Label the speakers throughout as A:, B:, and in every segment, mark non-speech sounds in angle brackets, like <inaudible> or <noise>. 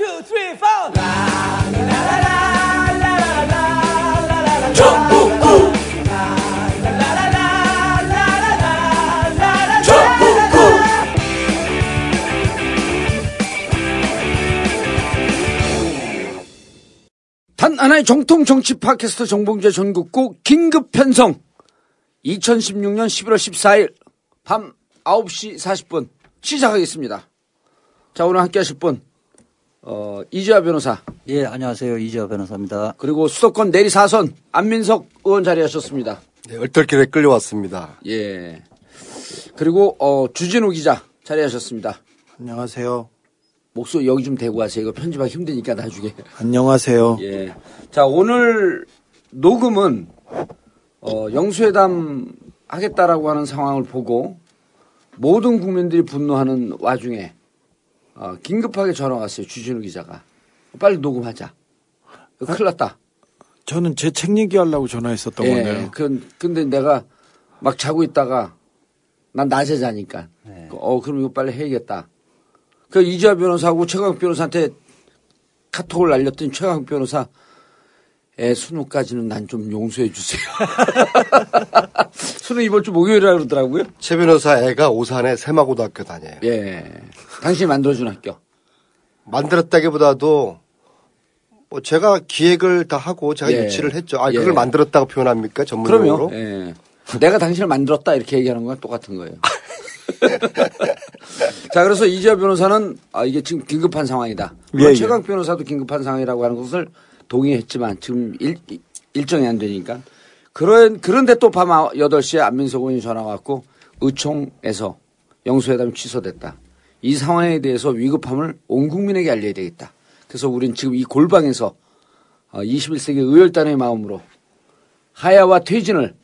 A: two, three, four.
B: 단 하나의 정통 정치 팟캐스트 정봉재 전국구 긴급 편성 2016년 11월 14일 밤 9시 40분 시작하겠습니다. 자 오늘 함께 하실 분 어, 이지아 변호사
C: 예, 안녕하세요. 이지아 변호사입니다.
B: 그리고 수도권 내리 사선 안민석 의원 자리하셨습니다.
D: 네, 얼떨결에 끌려왔습니다.
B: 예. 그리고 어, 주진우 기자 자리하셨습니다.
E: 안녕하세요.
B: 목소리 여기 좀 대고 하세요. 이거 편집하기 힘드니까 나중에.
E: 안녕하세요.
B: 예. 자, 오늘 녹음은, 어, 영수회담 하겠다라고 하는 상황을 보고 모든 국민들이 분노하는 와중에 어, 긴급하게 전화 왔어요. 주진우 기자가. 빨리 녹음하자. 큰일 났다.
E: 저는 제 책 얘기하려고 전화했었던
B: 예.
E: 건데요.
B: 그, 근데 내가 막 자고 있다가 난 낮에 자니까. 어, 그럼 이거 빨리 해야겠다. 그 이지아 변호사하고 최강 변호사한테 카톡을 날렸더니 최강 변호사 애 수능까지는 난 좀 용서해 주세요. <laughs> 수능 이번 주 목요일이라 그러더라고요.
D: 최 변호사 애가 오산에 세마고등학교 다녀요.
B: 예. 당신이 만들어준 학교.
D: 만들었다기보다도 뭐 제가 기획을 다 하고 제가
B: 예.
D: 유치를 했죠. 아,
B: 예.
D: 그걸 만들었다고 표현합니까? 전문용어로?
B: 그럼요. 예. 내가 당신을 만들었다 이렇게 얘기하는 거랑 똑같은 거예요. <laughs> 자, 그래서 이지아 변호사는 아, 이게 지금 긴급한 상황이다.
E: 예, 예.
B: 최강 변호사도 긴급한 상황이라고 하는 것을 동의했지만 지금 일, 일정이 안 되니까. 그런, 그런데 또 밤 8시에 안민석 의원이 전화가 왔고 의총에서 영수회담이 취소됐다. 이 상황에 대해서 위급함을 온 국민에게 알려야 되겠다. 그래서 우린 지금 이 골방에서 21세기 의열단의 마음으로 하야와 퇴진을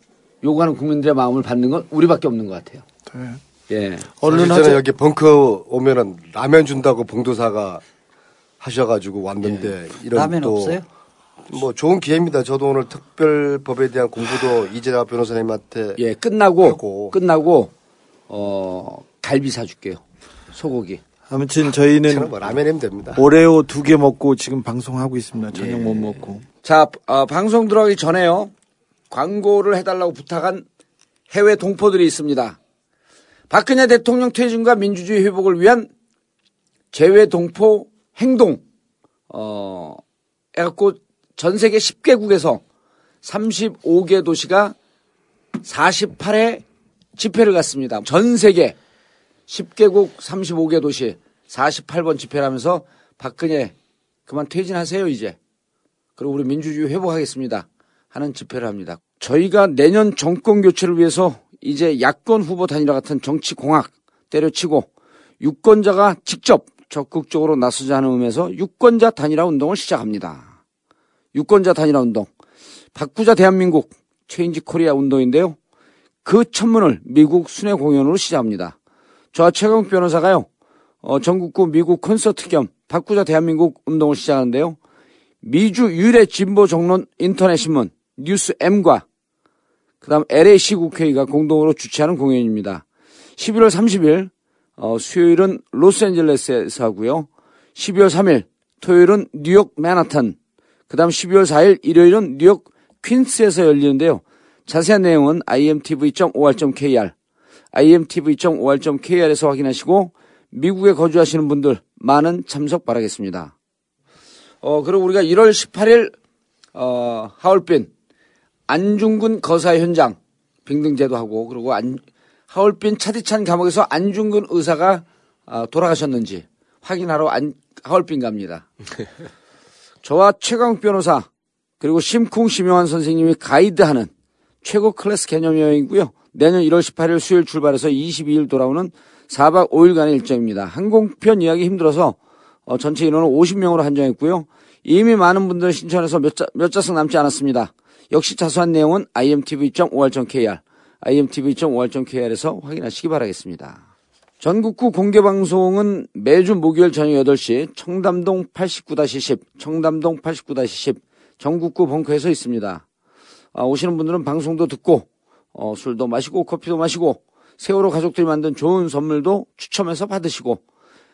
B: 요구하는 국민들의 마음을 받는 건 우리밖에 없는 것 같아요.
E: 네.
B: 예.
E: 얼른 하자.
D: 여기 벙커 오면은 라면 준다고 봉도사가 하셔가지고 왔는데 이런
C: 라면
D: 또
C: 없어요?
D: 뭐 좋은 기회입니다. 저도 오늘 특별법에 대한 공부도 이재라 변호사님한테
B: 예, 끝나고,
D: 하고.
B: 끝나고, 어, 갈비 사줄게요. 소고기.
E: 아무튼 저희는
D: 뭐 라면이면 됩니다.
E: 오레오 두 개 먹고 지금 방송하고 있습니다. 저녁
B: 예.
E: 못 먹고.
B: 자, 어, 방송 들어가기 전에요. 광고를 해달라고 부탁한 해외 동포들이 있습니다. 박근혜 대통령 퇴진과 민주주의 회복을 위한 재외 동포 행동, 어, 해갖고 전 세계 10개국에서 35개 도시가 48회 집회를 갔습니다. 전 세계 10개국 35개 도시 48번 집회를 하면서 박근혜 그만 퇴진하세요 이제. 그리고 우리 민주주의 회복하겠습니다. 하는 집회를 합니다. 저희가 내년 정권 교체를 위해서 이제 야권 후보 단일화 같은 정치 공학 때려치고 유권자가 직접 적극적으로 나서자는 의미에서 유권자 단일화 운동을 시작합니다. 유권자 단일화 운동. 바꾸자 대한민국 Change Korea 운동인데요. 그 첫 문을 미국 순회 공연으로 시작합니다. 저와 최강 변호사가요. 어, 전국구 미국 콘서트 겸 바꾸자 대한민국 운동을 시작하는데요. 미주 유일의 진보 정론 인터넷 신문 뉴스 M과 그다음 LA시 국회의가 공동으로 주최하는 공연입니다. 11월 30일 어, 수요일은 로스앤젤레스에서 하고요. 12월 3일 토요일은 뉴욕 맨하탄 그 다음 12월 4일 일요일은 뉴욕 퀸스에서 열리는데요. 자세한 내용은 imtv.or.kr imtv.or.kr에서 확인하시고 미국에 거주하시는 분들 많은 참석 바라겠습니다. 어, 그리고 우리가 1월 18일, 어, 하얼빈, 안중근 거사 현장 빙등제도 하고, 그리고 안, 하얼빈 차디찬 감옥에서 안중근 의사가 아, 돌아가셨는지 확인하러 안, 하얼빈 갑니다. <laughs> 저와 최강 변호사, 그리고 심쿵 심영환 선생님이 가이드하는 최고 클래스 개념 여행이고요. 내년 1월 18일 수요일 출발해서 22일 돌아오는 4박 5일간의 일정입니다. 항공편 예약이 힘들어서 어, 전체 인원은 50명으로 한정했고요. 이미 많은 분들 신청해서 몇, 자, 몇 자석 남지 않았습니다. 역시 자세한 내용은 imtv.or.kr, imtv.or.kr에서 확인하시기 바라겠습니다. 전국구 공개방송은 매주 목요일 저녁 8시 청담동 89-10, 청담동 89-10 전국구 벙커에서 있습니다. 아, 오시는 분들은 방송도 듣고 어, 술도 마시고 커피도 마시고 세월호 가족들이 만든 좋은 선물도 추첨해서 받으시고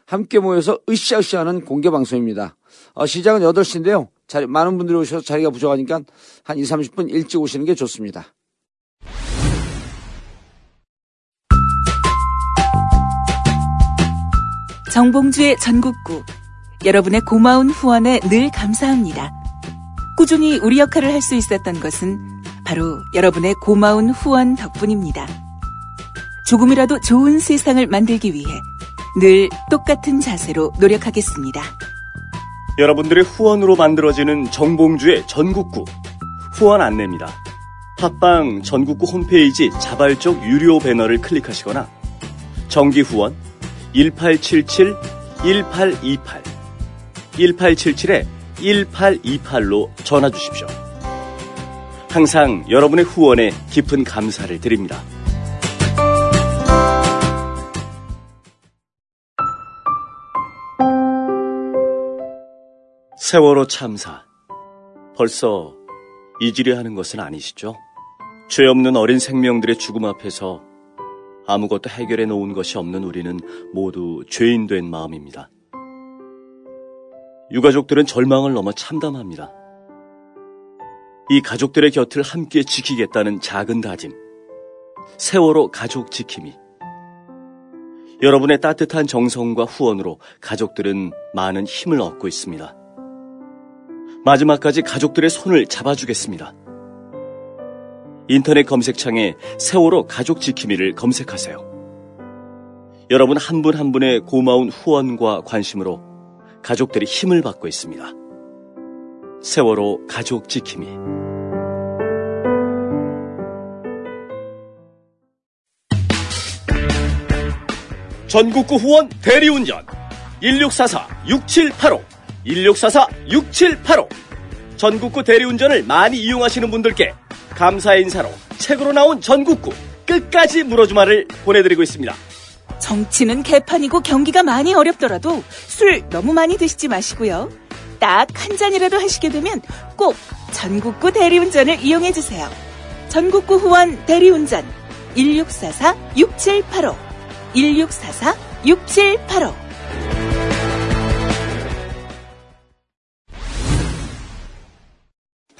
B: 함께 모여서 으쌰으쌰하는 공개 방송입니다. 어, 시작은 8시인데요. 자리, 많은 분들이 오셔서 자리가 부족하니까 한 2, 30분 일찍 오시는 게 좋습니다.
F: 정봉주의 전국구. 여러분의 고마운 후원에 늘 감사합니다. 꾸준히 우리 역할을 할 수 있었던 것은 바로 여러분의 고마운 후원 덕분입니다. 조금이라도 좋은 세상을 만들기 위해 늘 똑같은 자세로 노력하겠습니다.
G: 여러분들의 후원으로 만들어지는 정봉주의 전국구 후원 안내입니다. 팟빵 전국구 홈페이지 자발적 유료 배너를 클릭하시거나 정기 후원 1877 1828 1877에 1828로 전화 주십시오. 항상 여러분의 후원에 깊은 감사를 드립니다. 세월호 참사. 벌써 잊으려 하는 것은 아니시죠? 죄 없는 어린 생명들의 죽음 앞에서 아무것도 해결해 놓은 것이 없는 우리는 모두 죄인 된 마음입니다. 유가족들은 절망을 넘어 참담합니다. 이 가족들의 곁을 함께 지키겠다는 작은 다짐. 세월호 가족 지킴이. 여러분의 따뜻한 정성과 후원으로 가족들은 많은 힘을 얻고 있습니다. 마지막까지 가족들의 손을 잡아주겠습니다. 인터넷 검색창에 세월호 가족 지킴이를 검색하세요. 여러분 한분한 분의 고마운 후원과 관심으로 가족들이 힘을 받고 있습니다. 세월호 가족 지킴이. 전국구 후원 대리운전 1644-6785 1644-6785 전국구 대리운전을 많이 이용하시는 분들께 감사의 인사로 책으로 나온 전국구 끝까지 물어주마를 보내드리고 있습니다.
F: 정치는 개판이고 경기가 많이 어렵더라도 술 너무 많이 드시지 마시고요. 딱 한 잔이라도 하시게 되면 꼭 전국구 대리운전을 이용해 주세요. 전국구 후원 대리운전 1644-6785 1644-6785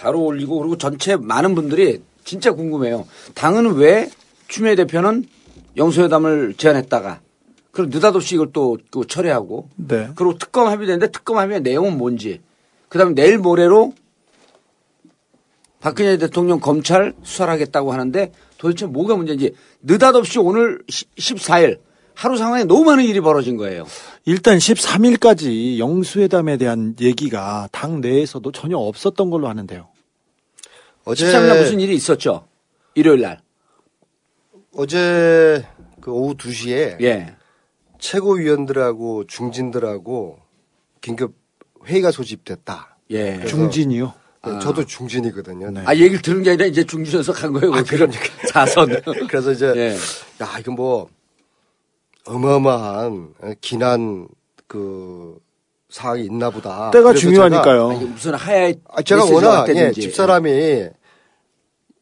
B: 바로 올리고 그리고 전체 많은 분들이 진짜 궁금해요. 당은 왜 추미애 대표는 영수회담을 제안했다가 그리고 느닷없이 이걸 또그 철회하고
E: 네.
B: 그리고 특검 합의되는데 특검 합의의 내용은 뭔지 그다음에 내일 모레로 박근혜 대통령 검찰 수사를 하겠다고 하는데 도대체 뭐가 문제인지 느닷없이 오늘 14일 하루 상황에 너무 많은 일이 벌어진 거예요.
E: 일단 13일까지 영수회담에 대한 얘기가 당 내에서도 전혀 없었던 걸로 아는데요.
D: 어제
B: 13일 날 무슨 일이 있었죠? 일요일 날.
D: 어제 그 오후 2시에
B: 예.
D: 최고위원들하고 중진들하고 긴급 회의가 소집됐다.
B: 예.
E: 중진이요.
D: 네, 저도 중진이거든요.
E: 네.
B: 아, 얘기를 들은 게 아니라 이제 중준에서 간 거예요.
D: 아,
B: 그런 <laughs> 자선. <laughs>
D: 그래서 이제
B: 예.
D: 야 이건 뭐 어마어마한 기난 그 사항이 있나 보다.
E: 때가 중요하니까요.
B: 이게 무슨 하야의
D: 제가, 아, 제가 워낙 예. 집사람이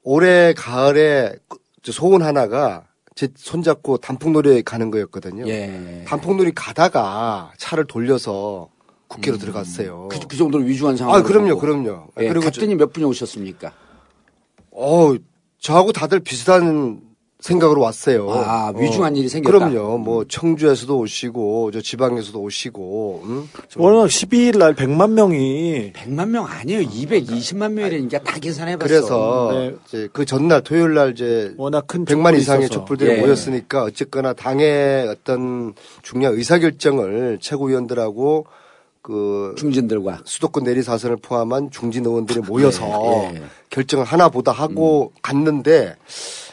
D: 올해 가을에 저 소원 하나가 제 손잡고 단풍놀이에 가는 거였거든요.
B: 예.
D: 단풍놀이 가다가 차를 돌려서 국회로 들어갔어요.
B: 그, 그 정도로 위중한 상황.
D: 아, 그럼요, 그럼요.
B: 예,
D: 그리고
B: 갔더니 몇 분이 오셨습니까?
D: 어, 저하고 다들 비슷한 생각으로 왔어요.
B: 아, 위중한 일이 생겼다.
D: 그럼요. 뭐 청주에서도 오시고 저 지방에서도 오시고. 음?
E: 워낙 12일 날 100만 명이
B: 100만 명 아니에요. 220만 명이라니까 다 계산해 봤어.
D: 그래서
E: 네.
D: 이제 그 전날 토요일 날 이제
E: 워낙 큰
D: 100만
E: 촛불이
D: 이상의
E: 있어서.
D: 촛불들이
B: 예.
D: 모였으니까 어쨌거나 당의 어떤 중요한 의사 결정을 최고위원들하고 그
B: 중진들과.
D: 수도권 내리 사선을 포함한 중진 의원들이 모여서
B: 예, 예.
D: 결정을 하나 보다 하고 갔는데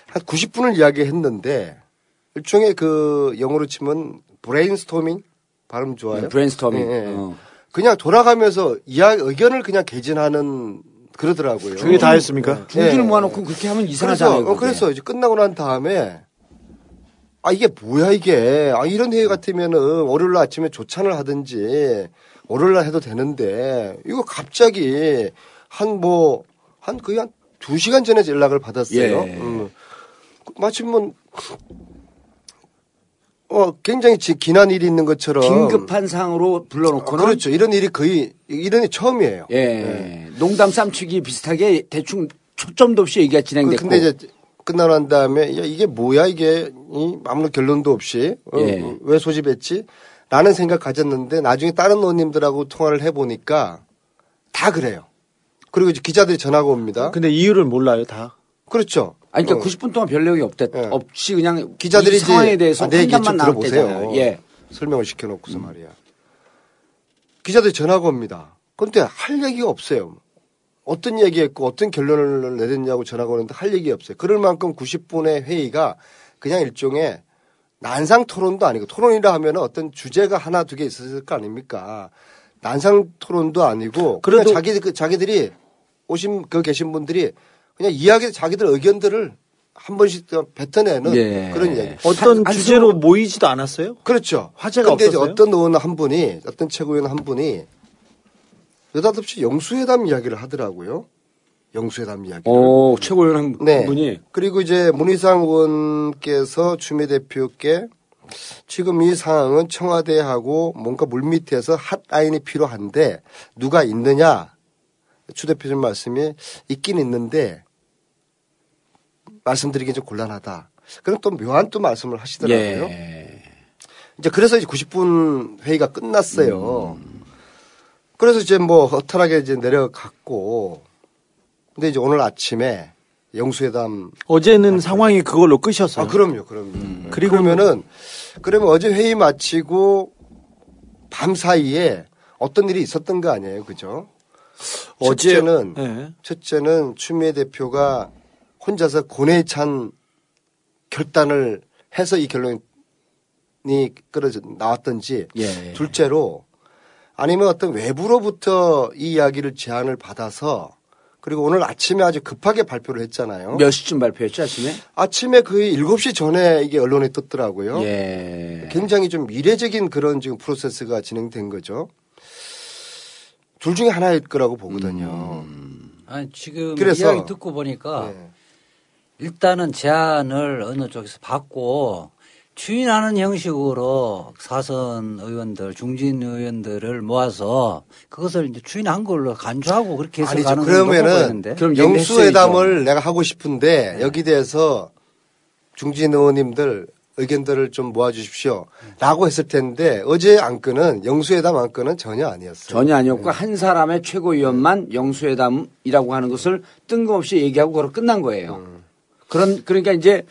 D: 한 90분을 이야기했는데 일종의 그 영어로 치면 브레인스토밍 발음 좋아요.
B: 네, 브레인스토밍.
D: 예, 예.
B: 어.
D: 그냥 돌아가면서 이야 의견을 그냥 개진하는 그러더라고요.
E: 그게 다 했습니까?
D: 예.
B: 모아놓고 그렇게 하면
D: 그래서
B: 이상하잖아요.
D: 어,
B: 그게.
D: 그래서 이제 끝나고 난 다음에 아 이게 뭐야 이게 아 이런 회의 같으면은 월요일 날 아침에 조찬을 하든지 월요일 날 해도 되는데 이거 갑자기 한 뭐한 거의 한 두 시간 전에 연락을 받았어요.
B: 예.
D: 음. 마침 뭐 어, 굉장히 지- 기난 일이 있는 것처럼.
B: 긴급한 상으로 불러놓고는
D: 그렇죠. 이런 일이 거의, 이런 일이 처음이에요.
B: 예, 농담 쌈치기 비슷하게 대충 초점도 없이 얘기가 진행됐고.
D: 근데 이제 끝나고 난 다음에 야, 이게 뭐야 이게 이 아무런 결론도 없이 어,
B: 예.
D: 왜 소집했지? 라는 생각 가졌는데 나중에 다른 의원님들하고 통화를 해보니까 다 그래요. 그리고 이제 기자들이 전화가 옵니다.
E: 근데 이유를 몰라요, 다.
D: 그렇죠.
B: 아니, 그러니까
D: 어,
B: 90분 동안 별 내용이 없대,
D: 예.
B: 없이 그냥
D: 기자들이
B: 이 상황에 대해서
D: 아, 내
B: 판단만
D: 들어보세요.
B: 나왔대잖아요. 예.
D: 설명을 시켜놓고서 말이야. 기자들이 전화가 옵니다. 그런데 할 얘기가 없어요. 어떤 얘기했고 어떤 결론을 내렸냐고 전화가 오는데 할 얘기 없어요. 그럴 만큼 90분의 회의가 그냥 일종의 난상 토론도 아니고 토론이라 하면 어떤 주제가 하나 두 개 있었을 거 아닙니까? 난상 토론도 아니고
E: 그래도-
D: 자기 그 자기들이 오신 그 계신 분들이 그냥 이야기 자기들 의견들을 한 번씩 뱉어내는
B: 예.
D: 그런 얘기.
E: 어떤
B: 한-
E: 주제로
B: 한숨-
E: 모이지도 않았어요?
D: 그렇죠.
E: 화제가
D: 근데
E: 없었어요?
D: 어떤 의원 한 분이 어떤 최고위원 한 분이 느닷없이 영수회담 이야기를 하더라고요. 영수회담 이야기를.
B: 오, 최고위원 한
D: 네.
B: 분이.
D: 그리고 이제 문희상 의원께서 추미애 대표께 지금 이 상황은 청와대하고 뭔가 물밑에서 핫라인이 필요한데 누가 있느냐 추 대표님 말씀이 있긴 있는데 말씀드리기 좀 곤란하다. 그럼 또 묘한 또 말씀을 하시더라고요.
B: 예.
D: 이제 그래서 이제 90분 회의가 끝났어요. 그래서 이제 뭐 허탈하게 이제 내려갔고, 근데 이제 오늘 아침에 영수회담
E: 어제는 상황이 그걸로 끝이었어요.
D: 아 그럼요, 그럼요.
E: 그리고
D: 그리고 그러면은 그러면 어제 회의 마치고 밤 사이에 어떤 일이 있었던 거 아니에요, 그죠?
E: 어제-
D: 첫째는
E: 예.
D: 첫째는 추미애 대표가 혼자서 고뇌에 찬 결단을 해서 이 결론이 끌어져 나왔던지
B: 예.
D: 둘째로 아니면 어떤 외부로부터 이 이야기를 제안을 받아서 그리고 오늘 아침에 아주 급하게 발표를 했잖아요.
B: 몇 시쯤 발표했죠, 아침에?
D: 아침에 거의 7시 전에 이게 언론에 떴더라고요.
B: 예.
D: 굉장히 좀 미래적인 그런 지금 프로세스가 진행된 거죠. 둘 중에 하나일 거라고 보거든요.
C: 아니, 지금
D: 그래서-
C: 이야기 듣고 보니까
D: 네.
C: 일단은 제안을 어느 쪽에서 받고 추인하는 형식으로 사선 의원들, 중진 의원들을 모아서 그것을 이제 추인한 걸로 간주하고 그렇게 해서
D: 아니죠.
C: 가는
D: 그러면은.
B: 그럼
D: 영수회담을 내가 하고 싶은데
C: 네.
D: 여기 대해서 중진 의원님들 의견들을 좀 모아주십시오. 라고 했을 텐데 어제 안건은 영수회담 안건은 전혀 아니었어요.
B: 전혀 아니었고 한 사람의 최고위원만 영수회담이라고 하는 것을 뜬금없이 얘기하고 그걸 끝난 거예요. 그런 그러니까 이제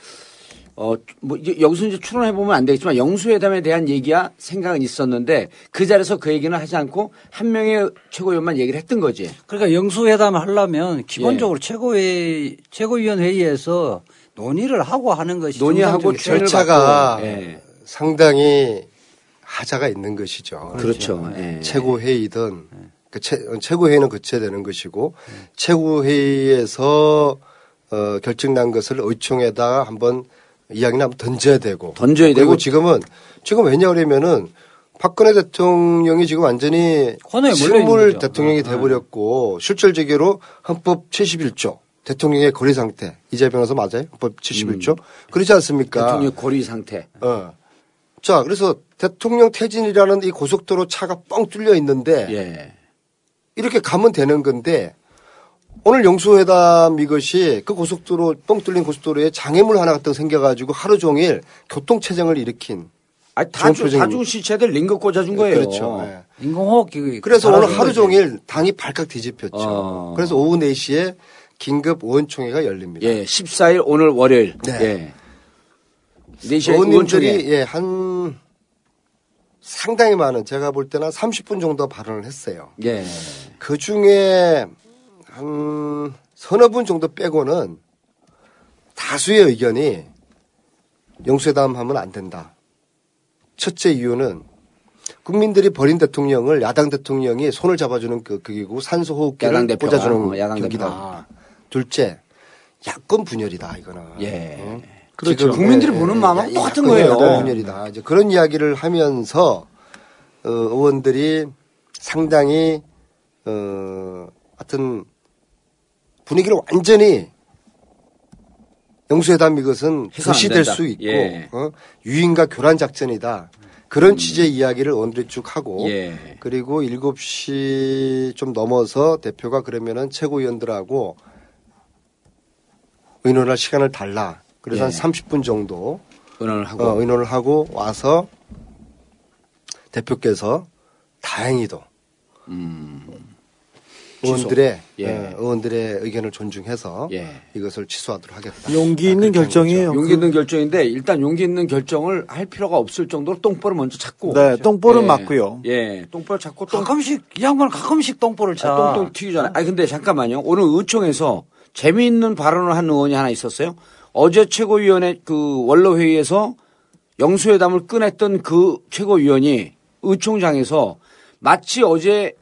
B: 어뭐 여기서 이제 추론해 보면 안 되겠지만 영수회담에 대한 얘기야 생각은 있었는데 그 자리에서 그 얘기는 하지 않고 한 명의 최고위원만 얘기를 했던 거지.
C: 그러니까 영수회담을 하려면
B: 예.
C: 기본적으로 최고회 최고위원 회의에서 논의를 하고 하는 것이
B: 논의하고
D: 절차가
B: 예.
D: 상당히 하자가 있는 것이죠.
B: 그렇죠. 예.
D: 최고회의든 그 최, 최고회의는 거쳐야 되는 것이고 최고회의에서 어, 결정난 것을 의총에다가 한번 이야기는 한번 던져야 되고
B: 던져야
D: 그리고
B: 되고
D: 지금은 지금 왜냐 그러면은 박근혜 대통령이 지금 완전히
C: 거죠.
D: 대통령이
C: 아,
D: 돼버렸고 실질적으로 헌법 71조 대통령의 거리 상태 이재 변호사 맞아요? 헌법 71조 그렇지 않습니까?
B: 음. 대통령 고리 상태.
D: 어. 자, 그래서 대통령 퇴진이라는 이 고속도로 차가 뻥 뚫려 있는데
B: 예.
D: 이렇게 가면 되는 건데 오늘 영수회담 이것이 그 고속도로 뻥 뚫린 고속도로에 장애물 하나 같은 거 생겨가지고 하루 종일 교통체증을 일으킨
B: 아니 다,
D: 좋은
B: 주,
D: 표정이-
B: 다 죽은 시체들 링거 꽂아준 거예요.
D: 그렇죠. 예.
C: 인공호흡기
D: 그래서 오늘 하루
C: 거지.
D: 종일 당이 발칵 뒤집혔죠.
B: 어.
D: 그래서 오후 4시에 긴급 의원총회가 열립니다.
B: 예, 14일 오늘 월요일.
D: 네.
B: 예. 4시에 의원총회.
D: 의원님들이 예, 한 상당히 많은 제가 볼 때는 한 30분 정도 발언을 했어요.
B: 예.
D: 그 중에 한 서너 분 정도 빼고는 다수의 의견이 영수회담 하면 안 된다. 첫째 이유는 국민들이 버린 대통령을 야당 대통령이 손을 잡아주는 그 극이고 산소 호흡기를
B: 야당 대표가.
D: 꽂아주는
B: 어, 야당
D: 격이다.
B: 대표가.
D: 둘째, 야권 분열이다 이거는.
B: 예.
D: 어?
E: 그렇죠.
B: 국민들이
D: 예,
B: 보는
D: 예,
B: 마음하고
D: 야-
B: 똑같은
D: 야권
B: 거예요.
D: 야당 분열이다. 이제 그런 이야기를 하면서 어, 의원들이 상당히 어, 하여튼 분위기를 완전히 영수회담 이것은
B: 된다.
D: 수 있고
B: 예.
D: 어? 유인과 교란 작전이다. 그런 취지의 이야기를 의원들이 쭉 하고
B: 음. 예.
D: 그리고 7시 좀 넘어서 대표가 그러면은 최고위원들하고 의논할 시간을 달라. 그래서
B: 예.
D: 한 30분 정도
B: 의논을 하고.
D: 어, 의논을 하고 와서 대표께서 다행히도 의원들의
B: 예.
D: 어, 의원들의 의견을 존중해서
B: 예.
D: 이것을 취소하도록 하겠다.
E: 용기
D: 아,
E: 있는
D: 한
E: 결정이에요.
B: 용기 있는 결정인데 일단 용기 있는 결정을 할 필요가 없을 정도로 똥볼을 먼저 찾고.
E: 네, 똥볼은
B: 예.
E: 맞고요.
B: 예, 똥볼 찾고 똥,
C: 가끔씩 이 양반 가끔씩 똥볼을 차.
B: 아, 똥똥 튀기잖아요. 아니 근데 잠깐만요. 오늘 의총에서 재미있는 발언을 한 의원이 하나 있었어요. 어제 최고위원회 그 원로 회의에서 영수회담을 꺼냈던 그 최고위원이 의총장에서 마치 어제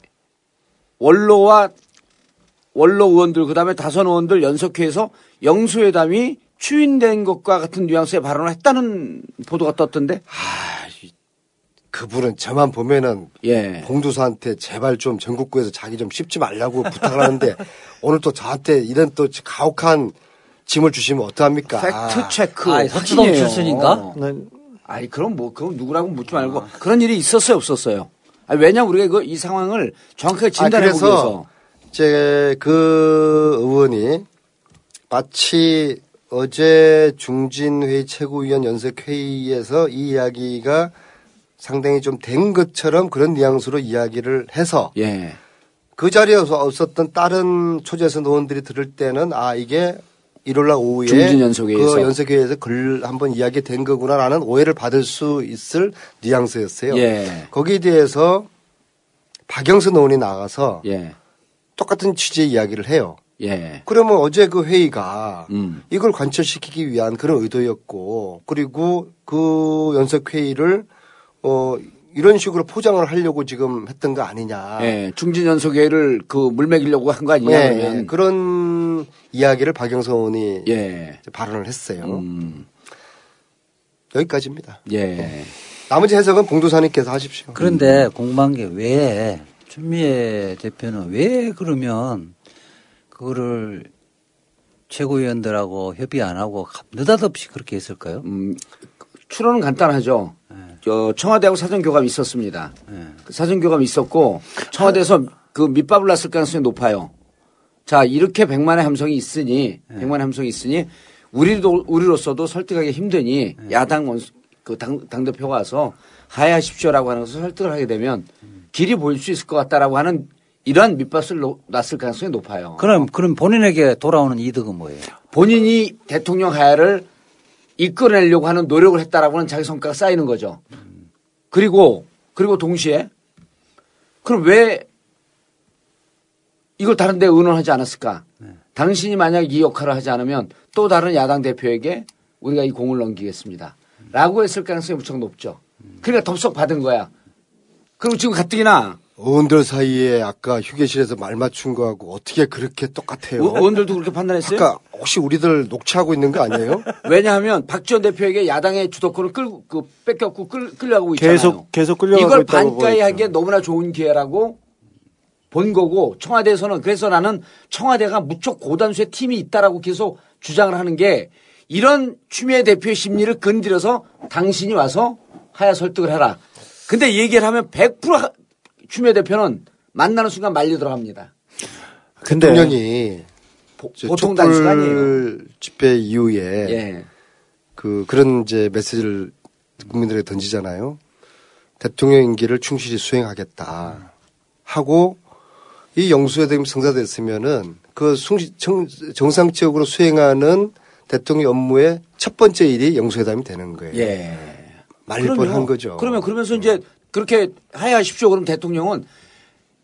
B: 원로와 원로 의원들 그다음에 다선 의원들 연석회에서 영수회담이 추인된 것과 같은 뉘앙스의 발언을 했다는 보도가 떴던데.
D: 그분은 저만 보면은
B: 예.
D: 봉두사한테 제발 좀 전국구에서 자기 좀 씹지 말라고 부탁을 하는데 <laughs> 오늘 또 저한테 이런 또 가혹한 짐을 주시면 어떡합니까?
B: 팩트 체크.
C: 아이, 서초동
B: 확인이에요.
C: 출신인가?
E: 네,
B: 아니 그럼 뭐 그건 누구라고 묻지 말고 그런 일이 있었어요 없었어요. 아니, 왜냐 우리가 이거 이 상황을 정확하게 진단해 보기
D: 그래서
B: 위해서
D: 이제 그 의원이 마치 어제 중진회의 최고위원 연석회의에서 이 이야기가 상당히 좀 된 것처럼 그런 뉘앙스로 이야기를 해서
B: 예.
D: 그 자리에 없었던 다른 초재선 의원들이 들을 때는 아 이게 1월날 오후에
B: 중진 연석회의에서.
D: 그 연석회의에서 글 한번 이야기 된 거구나라는 오해를 받을 수 있을 뉘앙스였어요.
B: 예.
D: 거기에 대해서 박영선 의원이 나가서
B: 예.
D: 똑같은 취지의 이야기를 해요.
B: 예.
D: 그러면 어제 그 회의가
B: 음.
D: 이걸 관철시키기 위한 그런 의도였고 그리고 그 연석회의를 어 이런 식으로 포장을 하려고 지금 했던 거 아니냐.
B: 예. 중진 연속회를 그 물먹이려고 한 거 아니냐
D: 예. 예. 그런 이야기를 박영선 의원이
B: 예.
D: 발언을 했어요.
B: 음.
D: 여기까지입니다.
B: 예.
D: 나머지 해석은 봉도사님께서 하십시오.
C: 그런데 궁금한 게 왜 추미애 대표는 왜 그러면 그거를 최고위원들하고 협의 안 하고 느닷없이 그렇게 했을까요?
B: 음, 추론은 간단하죠. 저 청와대하고 사전 교감이 있었습니다. 그 사전 교감이 있었고 청와대에서 그 밑밥을 놨을 가능성이 높아요. 자 이렇게 백만의 함성이 있으니 백만의 함성이 있으니 우리도 우리로서도 설득하기 힘드니 야당 원수 그 당 당대표가 와서 하야하십시오라고 하는 것을 설득을 하게 되면 길이 보일 수 있을 것 같다라고 하는 이러한 밑밥을 놓- 놨을 가능성이 높아요.
C: 그럼 그럼 본인에게 돌아오는 이득은 뭐예요?
B: 본인이 대통령 하야를 이끌어내려고 하는 노력을 했다라고는 자기 성과가 쌓이는 거죠. 그리고 그리고 동시에 그럼 왜 이걸 다른 데 의논하지 않았을까? 당신이 만약 이 역할을 하지 않으면 또 다른 야당 대표에게 우리가 이 공을 넘기겠습니다. 라고 했을 가능성이 무척 높죠. 그러니까 덥석 받은 거야. 그리고 지금 가뜩이나
D: 의원들 사이에 아까 휴게실에서 말 맞춘 거하고 어떻게 그렇게 똑같아요?
B: 의- 의원들도 그렇게 판단했어요.
D: 아까 혹시 우리들 녹취하고 있는 거 아니에요? <laughs>
B: 왜냐하면 박지원 대표에게 야당의 주도권을 끌고 그 뺏겼고 끌, 끌려가고 있잖아요.
E: 계속 계속 끌려가고
B: 이걸
E: 있다고
B: 반가이
E: 보였죠.
B: 하기에 너무나 좋은 기회라고 본 거고 청와대에서는 그래서 나는 청와대가 무척 고단수의 팀이 있다라고 계속 주장을 하는 게 이런 추미애 대표의 심리를 건드려서 당신이 와서 하야 설득을 해라. 근데 얘기를 하면 100% 추미애 대표는 만나는 순간 말려 들어갑니다.
E: 근데
D: 대통령이
B: 보,
D: 저
B: 보통 단수가 아니에요.
D: 촛불 집회 이후에
B: 예.
D: 그 그런 이제 메시지를 국민들에게 던지잖아요. 대통령 임기를 충실히 수행하겠다 하고 이 영수회담이 성사됐으면은 그 숭- 정, 정상적으로 수행하는 대통령 업무의 첫 번째 일이 영수회담이 되는 거예요.
B: 예.
D: 말릴. 뻔한 거죠.
B: 그러면 그러면서 이제 그렇게 하야하십시오. 그럼 대통령은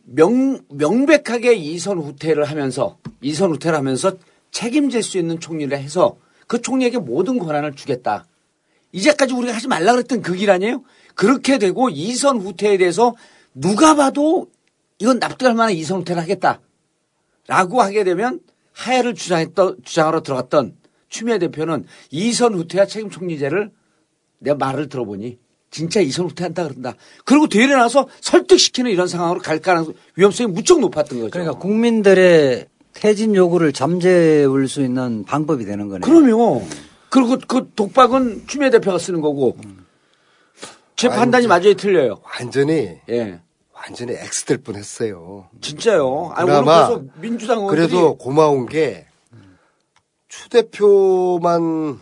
B: 명, 명백하게 이선 후퇴를 하면서 이선 후퇴를 하면서 책임질 수 있는 총리를 해서 그 총리에게 모든 권한을 주겠다. 이제까지 우리가 하지 말라 그랬던 그길 아니에요? 그렇게 되고 이선 후퇴에 대해서 누가 봐도 이건 납득할 만한 이선 후퇴를 하겠다. 라고 하게 되면 하야를 주장했던, 주장하러 들어갔던 추미애 대표는 이선 후퇴와 책임 총리제를 내 말을 들어보니 진짜 이선 후퇴한다 그런다. 그리고 되려 나서 설득시키는 이런 상황으로 갈 가능성 위험성이 무척 높았던 거죠.
C: 그러니까 국민들의 퇴진 요구를 잠재울 수 있는 방법이 되는 거네요.
B: 그럼요. 그리고 그 독박은 추미애 대표가 쓰는 거고 제
D: 아니,
B: 판단이
D: 이제-
B: 완전히 틀려요.
D: 완전히
B: 예.
D: 완전히 X될 뻔했어요.
B: 진짜요. 아니,
D: 그나마
B: 오늘 그래서 민주당 의원들이
D: 그래도 고마운 게 추 대표만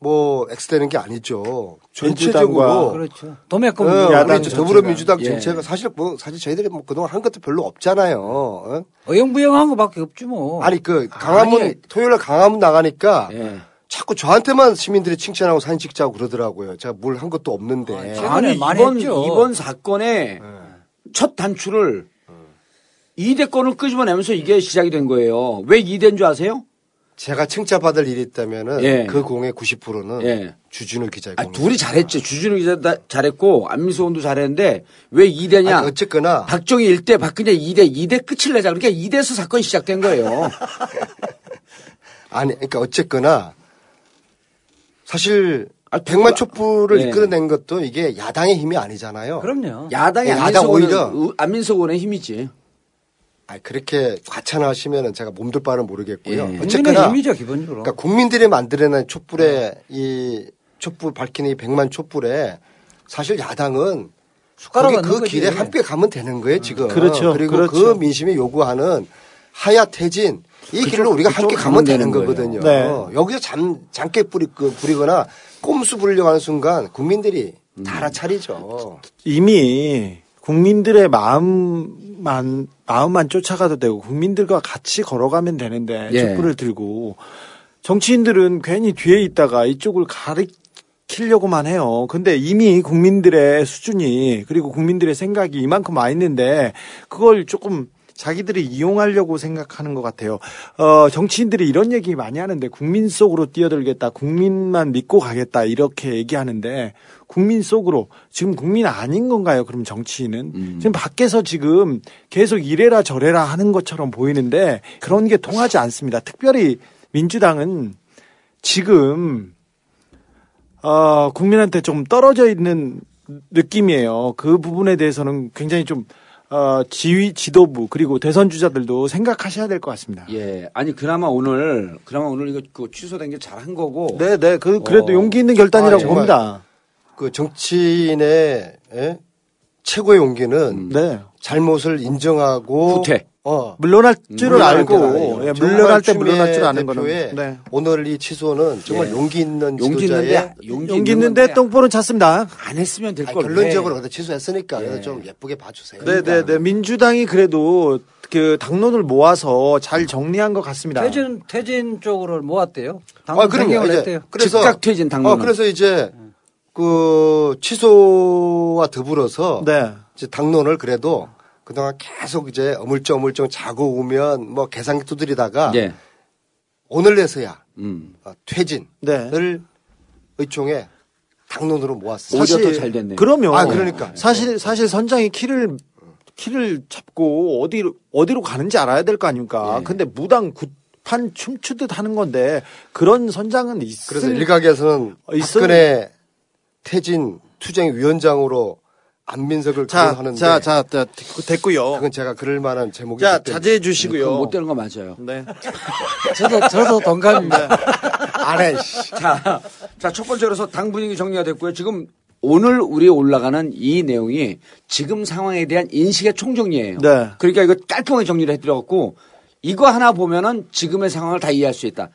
D: 뭐 X되는 게 아니죠. 전체적으로
C: 그렇죠. 도매금
D: 어,
E: 야당 전체가.
D: 더불어민주당
B: 예.
D: 전체가 사실 뭐 사실 저희들이 뭐 그동안 한 것도 별로 없잖아요. 어?
C: 어영부영한 것밖에 없지 뭐.
D: 아니 그 강화문
B: 아니.
D: 토요일에 강화문 나가니까
B: 예.
D: 자꾸 저한테만 시민들이 칭찬하고 사진 찍자고 그러더라고요. 제가 뭘 한 것도 없는데.
C: 아, 많이
B: 이번
C: 했죠.
B: 이번 사건의 첫 단추를 이대 건을 끄집어내면서 이게 시작이 된 거예요. 왜 2대인 줄 아세요?
D: 제가 칭찬받을 일이 있다면은
B: 예.
D: 그 공의 90%는
B: 예.
D: 주진우 기자의
B: 아,
D: 공.
B: 둘이 잘했죠. 주진우 기자 다 잘했고 안민수 의원도 잘했는데 왜 2대냐?
D: 아니, 어쨌거나
B: 박정희 1대, 박근혜 2대, 2대 끝을 내자. 그러니까 2대에서 사건이 시작된 거예요. <laughs>
D: 아니 그러니까 어쨌거나 사실
B: 아,
D: 백만 촛불을
B: 예.
D: 이끌어낸 것도 이게 야당의 힘이 아니잖아요.
C: 그럼요.
B: 야당의
D: 야당
B: 안민석
D: 오히려-
B: 안민석 의원의 힘이지.
D: 아 그렇게 과찬하시면은 제가 몸둘 바는 모르겠고요.
B: 예.
D: 어쨌거나
C: 힘이죠 기본적으로.
D: 그러니까 국민들이 만들어낸 촛불에 이 촛불 밝히는 이 백만 촛불에 사실 야당은
C: 숟가락
D: 거기 그
C: 거지.
D: 길에 함께 가면 되는 거예요 지금.
E: 그렇죠.
D: 그리고
E: 그렇죠.
D: 그 민심이 요구하는 하야 태진 이 길로 우리가 함께 가면 되는. 거거든요.
E: 네.
D: 여기서 잠 장깨 뿌리 그 부리거나 꼼수 부리려고 하는 순간 국민들이
B: 음.
D: 다 알아차리죠.
E: 이미 국민들의 마음만 마음만 쫓아가도 되고 국민들과 같이 걸어가면 되는데
B: 예.
E: 촛불을 들고 정치인들은 괜히 뒤에 있다가 이쪽을 가리 키려고만 해요. 근데 이미 국민들의 수준이 그리고 국민들의 생각이 이만큼 와 있는데 그걸 조금 자기들이 이용하려고 생각하는 것 같아요. 어, 정치인들이 이런 얘기 많이 하는데 국민 속으로 뛰어들겠다, 국민만 믿고 가겠다 이렇게 얘기하는데 국민 속으로 지금 국민 아닌 건가요? 그럼 정치인은
B: 음.
E: 지금 밖에서 지금 계속 이래라 저래라 하는 것처럼 보이는데 그런 게 통하지 않습니다. 특별히 민주당은 지금 어, 국민한테 좀 떨어져 있는 느낌이에요. 그 부분에 대해서는 굉장히 좀 어, 지휘 지도부 그리고 대선 주자들도 생각하셔야 될 것 같습니다.
B: 예. 아니, 그나마 오늘, 그나마 오늘 이거 그 취소된 게 잘한 거고.
E: 네, 네. 그 그래도
B: 어.
E: 용기 있는 결단이라고
D: 아.
E: 봅니다.
D: 그 정치인의 예? 최고의 용기는
E: 네.
D: 잘못을 인정하고
B: 후퇴.
D: 어.
E: 물러날 줄을 알고. 예, 물러날 때 물러날 줄 아는 거는 네.
D: 오늘 이 취소는 정말
B: 예.
D: 용기 있는
B: 용기
D: 지도자의
B: 있는데, 용기,
E: 용기 있는데 똥볼은 찼습니다.
B: 안 했으면 될 걸.
D: 결론적으로 근데 취소했으니까
B: 예.
D: 그래서 좀 예쁘게 봐주세요.
E: 네, 네, 네. 민주당이 그래도 그 당론을 모아서 잘 정리한 것 같습니다.
C: 퇴진 퇴진 쪽으로 모았대요.
D: 아,
C: 당원
D: 그럼요.
C: 변경을
D: 이제
C: 했대요.
D: 그래서
B: 즉각 퇴진 당론은.
D: 어, 그래서 이제 그 취소와 더불어서
E: 네.
D: 이제 당론을 그래도 그동안 계속 이제 어물쩡 어물쩡 자고 오면 뭐 계산기 두드리다가
B: 예.
D: 오늘 내서야
B: 음.
D: 어, 퇴진을
E: 네.
D: 의총에 당론으로 모았어요.
B: 오히려
E: 사실-
B: 더잘 됐네요.
E: 그럼요.
D: 아, 그러니까.
E: 사실 사실 선장이 키를 키를 잡고 어디로 어디로 가는지 알아야 될 거 아닙니까?
B: 예.
E: 근데 무당 굿판 춤추듯 하는 건데 그런 선장은 있을
D: 그래서 일각에서는
E: 어, 있어요.
D: 박근혜 퇴진 투쟁 위원장으로 안민석을
E: 자,
D: 거론하는데
E: 자, 자, 자, 됐- 됐고요.
D: 그건 제가 그럴 만한 제목이
E: 자, 자제해 주시고요.
B: 못 되는 거 맞아요.
E: 네. <laughs>
C: 저도 저도 동감입니다.
D: 안 해. 씨.
B: 자, 자, 첫 번째로서 당 분위기 정리가 됐고요. 지금 오늘 우리 올라가는 이 내용이 지금 상황에 대한 인식의 총정리예요.
E: 네.
B: 그러니까 이거 깔끔하게 정리를 해드려갖고 이거 하나 보면은 지금의 상황을 다 이해할 수 있다.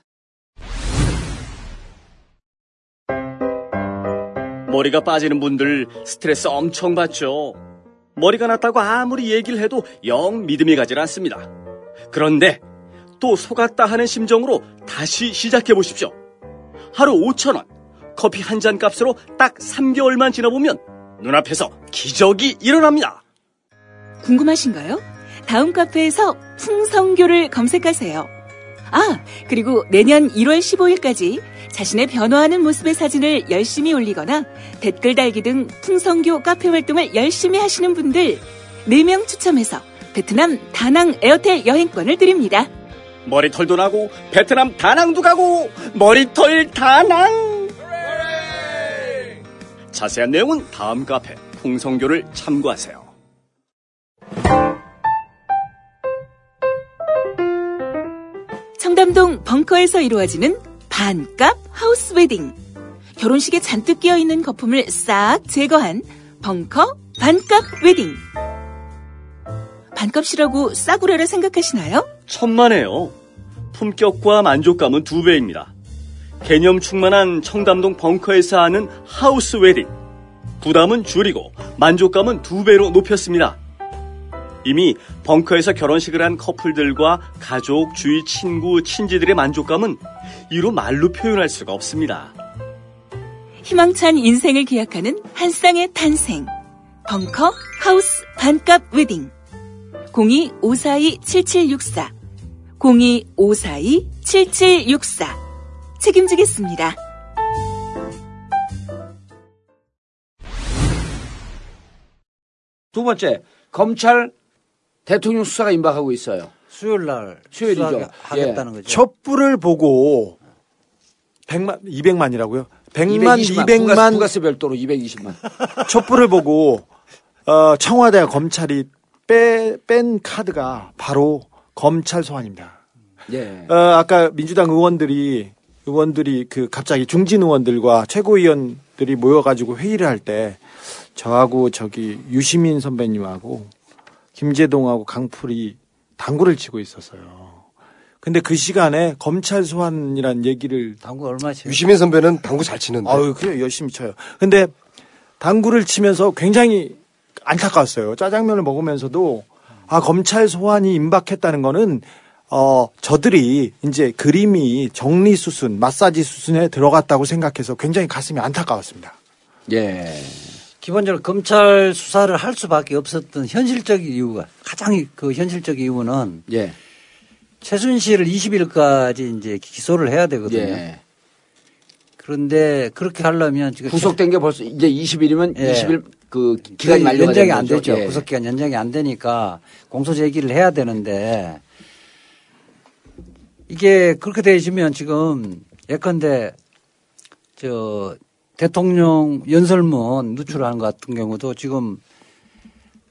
G: 머리가 빠지는 분들 스트레스 엄청 받죠. 머리가 났다고 아무리 얘기를 해도 영 믿음이 가질 않습니다. 그런데 또 속았다 하는 심정으로 다시 시작해 보십시오. 하루 5천원, 커피 한 잔 값으로 딱 3개월만 지나보면 눈앞에서 기적이 일어납니다.
F: 궁금하신가요? 다음 카페에서 풍성교를 검색하세요. 아, 그리고 내년 1월 15일까지 자신의 변화하는 모습의 사진을 열심히 올리거나 댓글 달기 등 풍성교 카페 활동을 열심히 하시는 분들 4명 추첨해서 베트남 다낭 에어텔 여행권을 드립니다.
G: 머리털도 나고 베트남 다낭도 가고 머리털 다낭 자세한 내용은 다음 카페 풍성교를 참고하세요
F: 청담동 벙커에서 이루어지는 반값 하우스 웨딩. 결혼식에 잔뜩 끼어 있는 거품을 싹 제거한 벙커 반값 웨딩. 반값이라고 싸구려라 생각하시나요?
G: 천만에요. 품격과 만족감은 두 배입니다. 개념 충만한 청담동 벙커에서 하는 하우스 웨딩. 부담은 줄이고 만족감은 두 배로 높였습니다. 이미 벙커에서 결혼식을 한 커플들과 가족, 주위 친구, 친지들의 만족감은 이루 말로 표현할 수가 없습니다.
F: 희망찬 인생을 기약하는 한 쌍의 탄생. 벙커 하우스 반값 웨딩. 02-542-7764. 02-542-7764. 책임지겠습니다.
B: 두 번째, 검찰 대통령 수사가 임박하고 있어요.
C: 수요일 날
B: 수요일이죠.
C: 하겠다는
B: 예.
C: 거죠.
E: 촛불을 보고 100만 200만이라고요? 100만
B: 220만,
E: 200만
B: 부가세 별도로 220만.
E: 촛불을 <laughs> 보고 어, 청와대와 검찰이 빼, 뺀 카드가 바로 검찰 소환입니다.
B: 예.
E: 어, 아까 민주당 의원들이 의원들이 그 갑자기 중진 의원들과 최고위원들이 모여가지고 회의를 할 때 저하고 저기 유시민 선배님하고 김재동하고 강풀이 당구를 치고 있었어요. 근데 그 시간에 검찰 소환이란 얘기를
C: 당구 얼마 치
D: 유시민 선배는 당구 잘 치는데.
E: 아유, 그냥 열심히 쳐요. 근데 당구를 치면서 굉장히 안타까웠어요. 짜장면을 먹으면서도 아, 검찰 소환이 임박했다는 거는 어, 저들이 이제 그림이 정리 수순, 마사지 수순에 들어갔다고 생각해서 굉장히 가슴이 안타까웠습니다.
B: 예.
C: 기본적으로 검찰 수사를 할 수밖에 없었던 현실적인 이유가 가장 그 현실적 이유는
B: 예.
C: 최순실을 20일까지 이제 기소를 해야 되거든요.
B: 예.
C: 그런데 그렇게 하려면 지금
B: 구속된 게 벌써 이제 20일이면
C: 예.
B: 20일 그 기간이 만료가
C: 연장이 안. 되죠.
B: 예.
C: 구속 기간 연장이 안 되니까 공소 제기를 해야 되는데 이게 그렇게 되시면 지금 예컨대 저 대통령 연설문 누출하는 것 같은 경우도 지금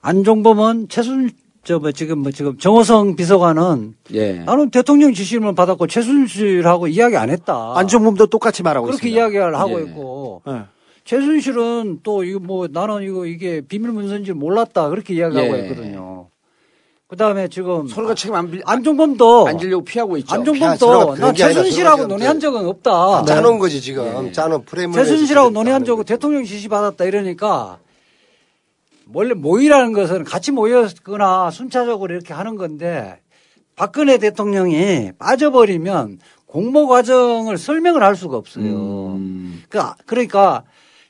C: 안종범은 최순 저뭐 지금 뭐 지금 정호성 비서관은
B: 예.
C: 나는 대통령 지시만 받았고 최순실하고 이야기 안 했다.
E: 안종범도 똑같이 말하고
C: 그렇게
E: 있습니다.
C: 이야기를 하고
B: 예.
C: 있고
E: 예.
C: 최순실은 또 이거 뭐 나는 이거 이게 비밀 문서인지 몰랐다 그렇게 이야기하고
B: 예.
C: 있거든요. 그다음에 지금
B: 서로가 책임 안, 빌,
C: 안종범도
B: 안지려고 피하고 있죠.
D: 피하-
C: 안종범도 나 최순실하고 논의한
D: 지금
C: 적은 없다.
D: 짜놓은 거지 지금. 짜놓은 프레임을.
C: 최순실하고 논의한 적은. 대통령 지시 받았다 이러니까 원래 모의라는 것은 같이 모였거나 순차적으로 이렇게 하는 건데 박근혜 대통령이 빠져버리면 공모 과정을 설명을 할 수가 없어요.
B: 음,
C: 그러니까- 그러니까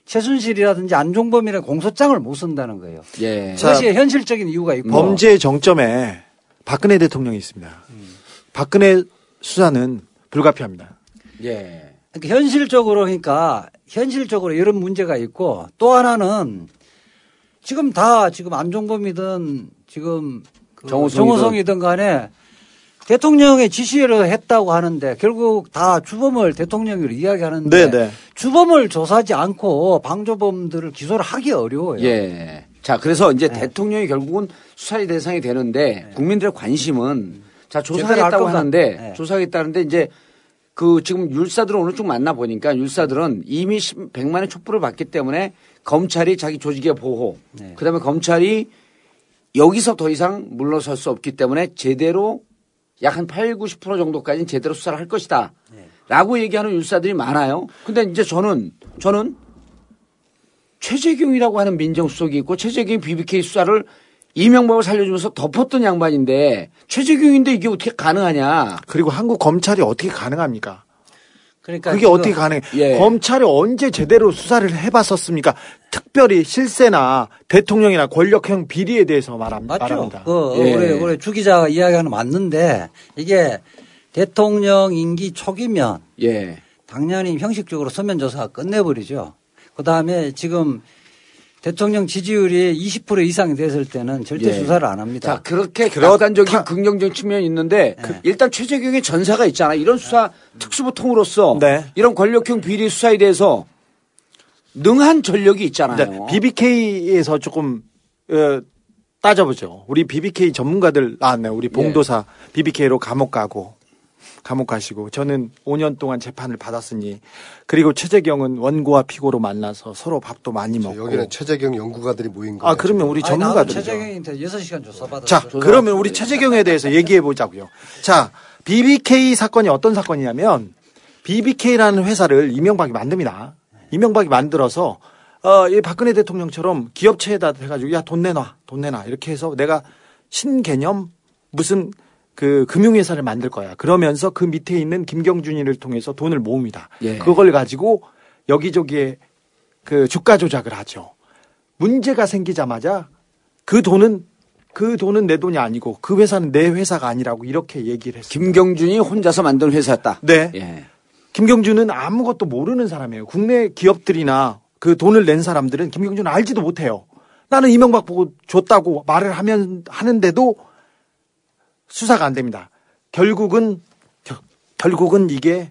C: 최순실이라든지 안종범이라는 공소장을 못 쓴다는 거예요.
B: 예.
E: 자,
C: 그것이 현실적인 이유가 있고
E: 범죄의 정점에 박근혜 대통령이 있습니다. 박근혜 수사는 불가피합니다.
B: 예.
C: 그러니까 현실적으로 그러니까 현실적으로 이런 문제가 있고 또 하나는 지금 다 지금 안종범이든 지금 그
B: 정호성이든.
C: 정호성이든 간에 대통령의 지시로 했다고 하는데 결국 다 주범을 대통령으로 이야기하는데
E: 네, 네.
C: 주범을 조사하지 않고 방조범들을 기소를 하기 어려워요.
B: 예. 자, 그래서 이제
C: 네.
B: 대통령이 결국은 수사의 대상이 되는데 국민들의 관심은 자,
C: 할
B: 조사하겠다고 하는데
C: 네.
B: 조사하겠다는데 이제 그 지금 율사들을 오늘 쭉 만나 보니까 율사들은 이미 100만의 촛불을 받기 때문에 검찰이 자기 조직의 보호,
C: 네.
B: 그다음에 검찰이 여기서 더 이상 물러설 수 없기 때문에 제대로 약 한 8, 90% 정도까지는 제대로 수사를 할 것이다.
C: 네.
B: 라고 얘기하는 율사들이 많아요. 근데 이제 저는, 저는 최재경이라고 하는 민정수석이 있고 최재경이 BBK 수사를 이명박을 살려주면서 덮었던 양반인데 최재경인데 이게 어떻게 가능하냐.
E: 그리고 한국 검찰이 어떻게 가능합니까?
C: 그러니까
E: 그게 어떻게 가능해?
B: 예.
E: 검찰이 언제 제대로 수사를 해봤었습니까? 특별히 실세나 대통령이나 권력형 비리에 대해서 말합,
C: 맞죠.
E: 말합니다.
C: 그
B: 예.
C: 우리 우리 주 기자가 이야기하는 거 맞는데 이게 대통령 임기 초기면
B: 예.
C: 당연히 형식적으로 서면 조사가 끝내버리죠. 그 다음에 지금 대통령 지지율이 20% 이상이 됐을 때는 절대
B: 예.
C: 수사를 안 합니다.
B: 자, 그렇게. 객관적인 긍정적인 측면이 있는데 그 일단 최재경의 전사가 있잖아. 이런 수사 특수부통으로서
E: 네.
B: 이런 권력형 비리 수사에 대해서 능한 전력이 있잖아요.
E: 네, BBK에서 조금 어, 따져보죠. 우리 BBK 전문가들 나왔네요. 우리 봉도사 BBK로 감옥 가고 감옥 가시고 저는 5년 동안 재판을 받았으니 그리고 최재경은 원고와 피고로 만나서 서로 밥도 많이 먹고
D: 여기는 최재경 연구가들이 모인 거예요.
E: 아 그러면 우리 전문가들이죠.
C: 최재경한테 6시간 조사받았어.
E: 자, 그러면 우리 최재경에 대해서 얘기해 보자고요. 자, BBK 사건이 어떤 사건이냐면 BBK라는 회사를 이명박이 만듭니다. 이명박이 만들어서 어, 이 박근혜 대통령처럼 기업체에다 해가지고 야 돈 내놔, 돈 내놔 이렇게 해서 내가 신개념 무슨 그 금융회사를 만들 거야. 그러면서 그 밑에 있는 김경준이를 통해서 돈을 모읍니다.
B: 예.
E: 그걸 가지고 여기저기에 그 주가 조작을 하죠. 문제가 생기자마자 그 돈은 그 돈은 내 돈이 아니고 그 회사는 내 회사가 아니라고 이렇게 얘기를 했어요.
B: 김경준이 혼자서 만든 회사였다.
E: 네.
B: 예.
E: 김경준은 아무것도 모르는 사람이에요. 국내 기업들이나 그 돈을 낸 사람들은 김경준을 알지도 못해요. 나는 이명박 보고 줬다고 말을 하면 하는데도 수사가 안 됩니다. 결국은 겨- 결국은 이게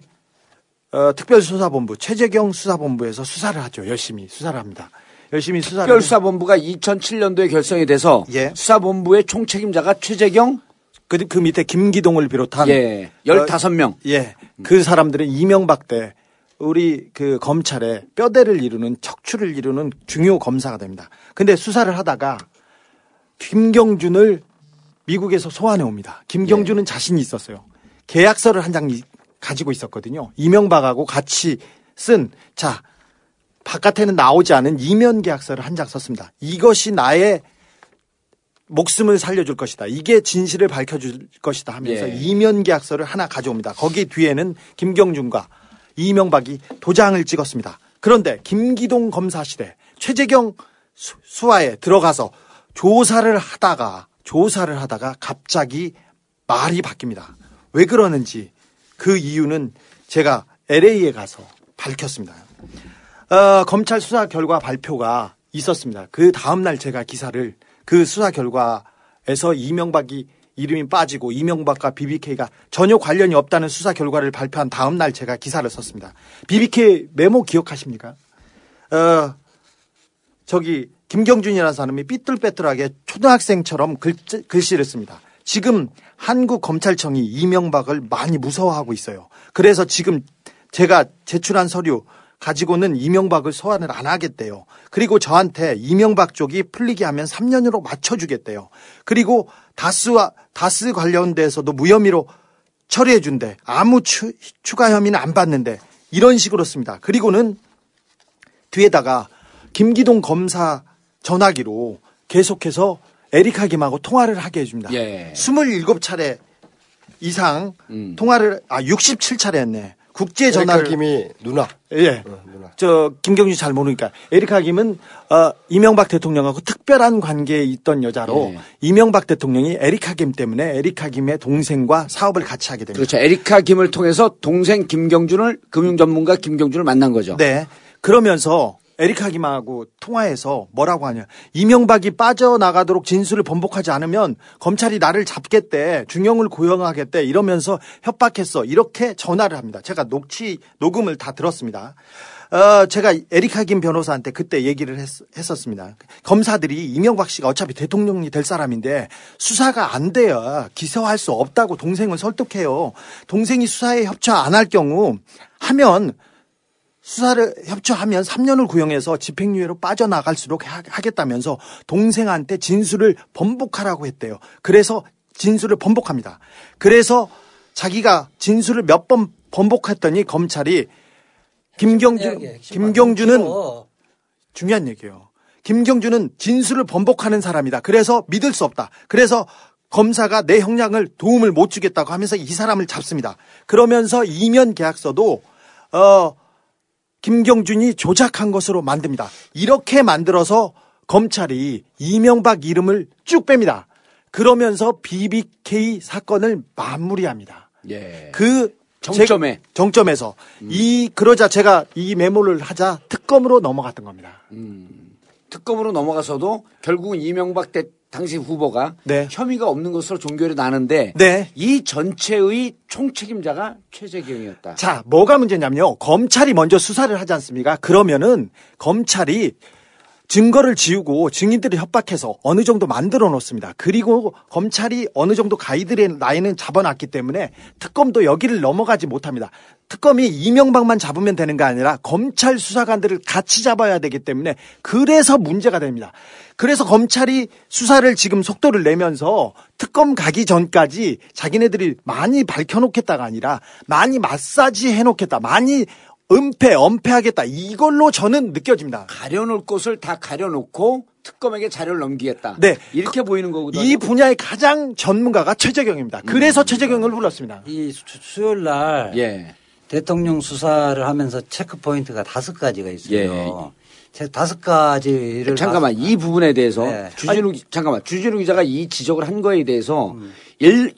E: 어, 특별수사본부 최재경 수사본부에서 수사를 하죠. 열심히 수사를 합니다. 열심히 수사를
B: 특별수사본부가 2007년도에 결성이 돼서
E: 예.
B: 수사본부의 총책임자가 최재경
E: 그, 그 밑에 김기동을 비롯한
B: 예, 15명.
E: 예. 그 사람들은 이명박 때 우리 그 검찰에 뼈대를 이루는 척추를 이루는 중요 검사가 됩니다. 근데 수사를 하다가 김경준을 미국에서 소환해 옵니다. 김경준은 자신이 있었어요. 계약서를 한 장 가지고 있었거든요. 이명박하고 같이 쓴, 자, 바깥에는 나오지 않은 이면 계약서를 한 장 썼습니다. 이것이 나의 목숨을 살려줄 것이다. 이게 진실을 밝혀줄 것이다 하면서
B: 예.
E: 이면 계약서를 하나 가져옵니다. 거기 뒤에는 김경준과 이명박이 도장을 찍었습니다. 그런데 김기동 검사실에 최재경 수- 수하에 들어가서 조사를 하다가 조사를 하다가 갑자기 말이 바뀝니다. 왜 그러는지 그 이유는 제가 LA에 가서 밝혔습니다. 어, 검찰 수사 결과 발표가 있었습니다. 그 다음날 제가 기사를 그 수사 결과에서 이명박이 이름이 빠지고 이명박과 BBK가 전혀 관련이 없다는 수사 결과를 발표한 다음날 제가 기사를 썼습니다. BBK 메모 기억하십니까? 어, 저기 김경준이라는 사람이 삐뚤빼뚤하게 초등학생처럼 글, 글씨를 씁니다. 지금 한국 검찰청이 이명박을 많이 무서워하고 있어요. 그래서 지금 제가 제출한 서류 가지고는 이명박을 소환을 안 하겠대요. 그리고 저한테 이명박 쪽이 풀리게 하면 3년으로 맞춰주겠대요. 그리고 다스와 다스 관련돼서도 무혐의로 처리해 준대. 아무 추, 추가 혐의는 안 받는데 이런 식으로 씁니다. 그리고는 뒤에다가 김기동 검사 전화기로 계속해서 에리카 김하고 통화를 하게 해줍니다.
B: 예.
E: 27차례 이상
B: 음.
E: 통화를 아 67차례 했네. 국제
D: 에리카
E: 전화를
D: 김이 누나.
E: 예.
D: 어, 누나.
E: 저 김경준 잘 모르니까 에리카 김은 어, 이명박 대통령하고 특별한 관계에 있던 여자로
B: 예.
E: 이명박 대통령이 에리카 김 때문에 에리카 김의 동생과 사업을 같이 하게 됩니다.
B: 그렇죠. 에리카 김을 통해서 동생 김경준을 금융 전문가 김경준을 만난 거죠.
E: 네. 그러면서 김하고 통화해서 뭐라고 하냐. 이명박이 빠져나가도록 진술을 번복하지 않으면 검찰이 나를 잡겠대. 중형을 고용하겠대. 이러면서 협박했어. 이렇게 전화를 합니다. 제가 녹취, 녹음을 다 들었습니다. 어, 제가 에리카 김 변호사한테 그때 얘기를 했, 었습니다 검사들이 이명박 씨가 어차피 대통령이 될 사람인데 수사가 안 돼야 기소할 수 없다고 동생을 설득해요. 동생이 수사에 협조 안 할 경우 하면 수사를 협조하면 3년을 구형해서 집행유예로 빠져나갈수록 하- 하겠다면서 동생한테 진술을 번복하라고 했대요. 그래서 진술을 번복합니다. 그래서 자기가 진술을 몇 번 번복했더니 검찰이 김경준 김경준은 중요한 얘기예요. 김경준은 진술을 번복하는 사람이다. 그래서 믿을 수 없다. 그래서 검사가 내 형량을 도움을 못 주겠다고 하면서 이 사람을 잡습니다. 그러면서 이면 계약서도 어 김경준이 조작한 것으로 만듭니다. 이렇게 만들어서 검찰이 이명박 이름을 쭉 뺍니다. 그러면서 BBK 사건을 마무리합니다.
B: 예.
E: 그
B: 정점에.
E: 제- 정점에서 이 그러자 제가 이 메모를 하자 특검으로 넘어갔던 겁니다.
B: 특검으로 넘어가서도 결국은 이명박 대 당시 후보가
E: 네.
B: 혐의가 없는 것으로 종결이 나는데
E: 네.
B: 이 전체의 총책임자가 최재경이었다.
E: 자, 뭐가 문제냐면요. 검찰이 먼저 수사를 하지 않습니까? 그러면은 검찰이 증거를 지우고 증인들을 협박해서 어느 정도 만들어 놓습니다. 그리고 검찰이 어느 정도 가이드라인 라인은 잡아놨기 때문에 특검도 여기를 넘어가지 못합니다. 특검이 이명박만 잡으면 되는 게 아니라 검찰 수사관들을 같이 잡아야 되기 때문에 그래서 문제가 됩니다. 그래서 검찰이 수사를 지금 속도를 내면서 특검 가기 전까지 자기네들이 많이 밝혀놓겠다가 아니라 많이 마사지 해놓겠다. 많이 은폐, 엄폐하겠다. 이걸로 저는 느껴집니다.
B: 가려놓을 곳을 다 가려놓고 특검에게 자료를 넘기겠다.
E: 네.
B: 이렇게 보이는 거거든요.
E: 이 분야의 가장 전문가가 최재경입니다. 그래서 최재경을 불렀습니다.
C: 이 수- 수요일 날
B: 예.
C: 대통령 수사를 하면서 체크 포인트가 다섯 가지가 있어요.
B: 예.
C: 제 다섯 가지를
B: 잠깐만
C: 봤-
B: 이 부분에 대해서
C: 네.
B: 주진우 기- 잠깐만 주진우 기자가 이 지적을 한 거에 대해서
C: 음.
B: 일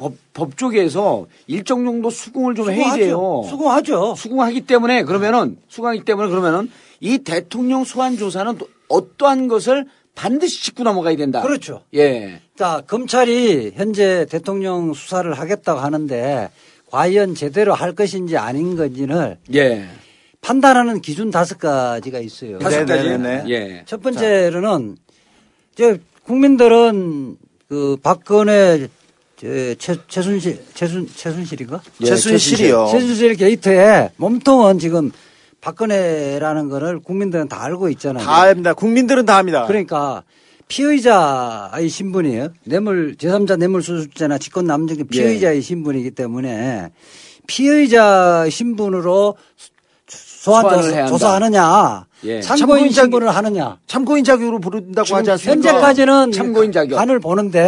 B: 법, 법조계에서 일정 정도 수긍을 좀 해야 돼요.
C: 수긍하죠.
B: 수긍하기 때문에 그러면은 수긍하기 때문에 그러면은 이 대통령 소환 조사는 또 어떠한 것을 반드시 짚고 넘어가야 된다.
C: 그렇죠.
B: 예.
C: 자, 검찰이 현재 대통령 수사를 하겠다고 하는데 과연 제대로 할 것인지 아닌 건지를
B: 예.
C: 판단하는 기준 다섯 가지가 있어요.
B: 다섯 가지.
E: 네네네.
B: 예.
C: 첫 번째로는 이제 국민들은 그 박근혜 저 최, 최순실 최순 최순실인가?
B: 예,
E: 최순실이요.
C: 최순실 게이트에 몸통은 지금 박근혜라는 거를 국민들은 다 알고 있잖아요.
E: 다 합니다. 국민들은 다 합니다.
C: 그러니까 피의자의 신분이에요. 뇌물 제3자 뇌물 수수죄나 직권 남용죄 피의자의 신분이기 때문에 피의자 신분으로 소환 조사-. 조사하느냐,
B: 예.
C: 참고인
E: 참고인자-
C: 신분을 하느냐.
E: 참고인 자격으로 부른다고 하지 않습니까?
C: 현재까지는
B: 참고인 자격.
C: 간을 보는데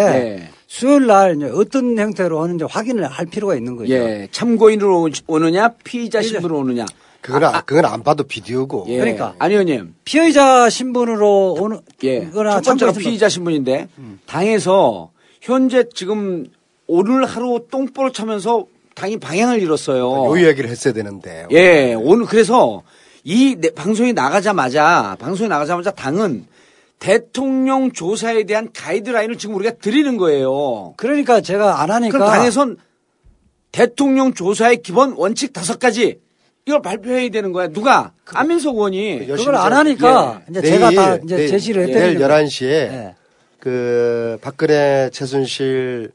B: 예.
C: 수요일 날 이제 어떤 형태로 하는지 확인을 할 필요가 있는 거죠.
B: 예. 참고인으로 오- 오느냐 피의자 신분으로 오느냐.
D: 그건, 아, 그건 안 봐도 비디오고.
B: 예.
C: 그러니까.
B: 안 의원님.
C: 피의자 신분으로 오는
B: 예.
C: 거나
B: 첫 번째가. 피의자 신분인데 당에서 현재 지금 오늘 하루 똥볼 차면서 당이 방향을 잃었어요.
D: 요 이야기를 했어야 되는데.
B: 예, 오늘 그래서 이 내- 방송이 나가자마자 방송이 나가자마자 당은 대통령 조사에 대한 가이드라인을 지금 우리가 드리는 거예요.
C: 그러니까 제가 안 하니까
B: 그럼 당에선 대통령 조사의 기본 원칙 다섯 가지 이걸 발표해야 되는 거야. 누가? 안민석 의원이.
D: 그
C: 그걸 안 하니까 이제
D: 내일,
C: 제가 다 이제
D: 내일,
C: 제시를
D: 내일
C: 해드리는 거예요.
D: 11시에
C: 예.
D: 그 박근혜 최순실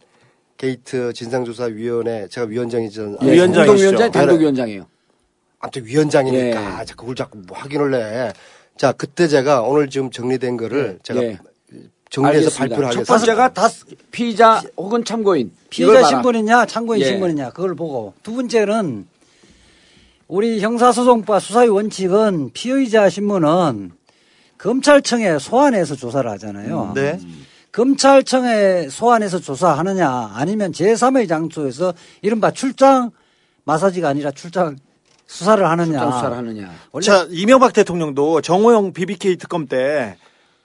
D: 게이트 진상조사위원회 제가 위원장이잖아요.
B: 예,
E: 위원장이시죠.
B: 공동위원장, 단독 위원장이에요.
D: 아무튼 위원장이니까
B: 예.
D: 자꾸 그걸 자꾸 뭐 확인을 해. 자 그때 제가 오늘 지금 정리된 거를 제가
B: 예.
D: 정리해서
B: 알겠습니다.
D: 발표를
B: 첫
D: 하겠습니다.
B: 번째가 다 피의자 혹은 참고인.
C: 피의자. 신분이냐 참고인
B: 예.
C: 신분이냐 그걸 보고 두 번째는 우리 형사소송법 수사의 원칙은 피의자 신분은 검찰청에 소환해서 조사를 하잖아요.
E: 네.
C: 검찰청에 소환해서 조사하느냐 아니면 제3의 장소에서 이른바 출장 마사지가 아니라 출장 수사를 하느냐.
B: 수사를 하느냐.
E: 자, 이명박 대통령도 정호영 BBK 특검 때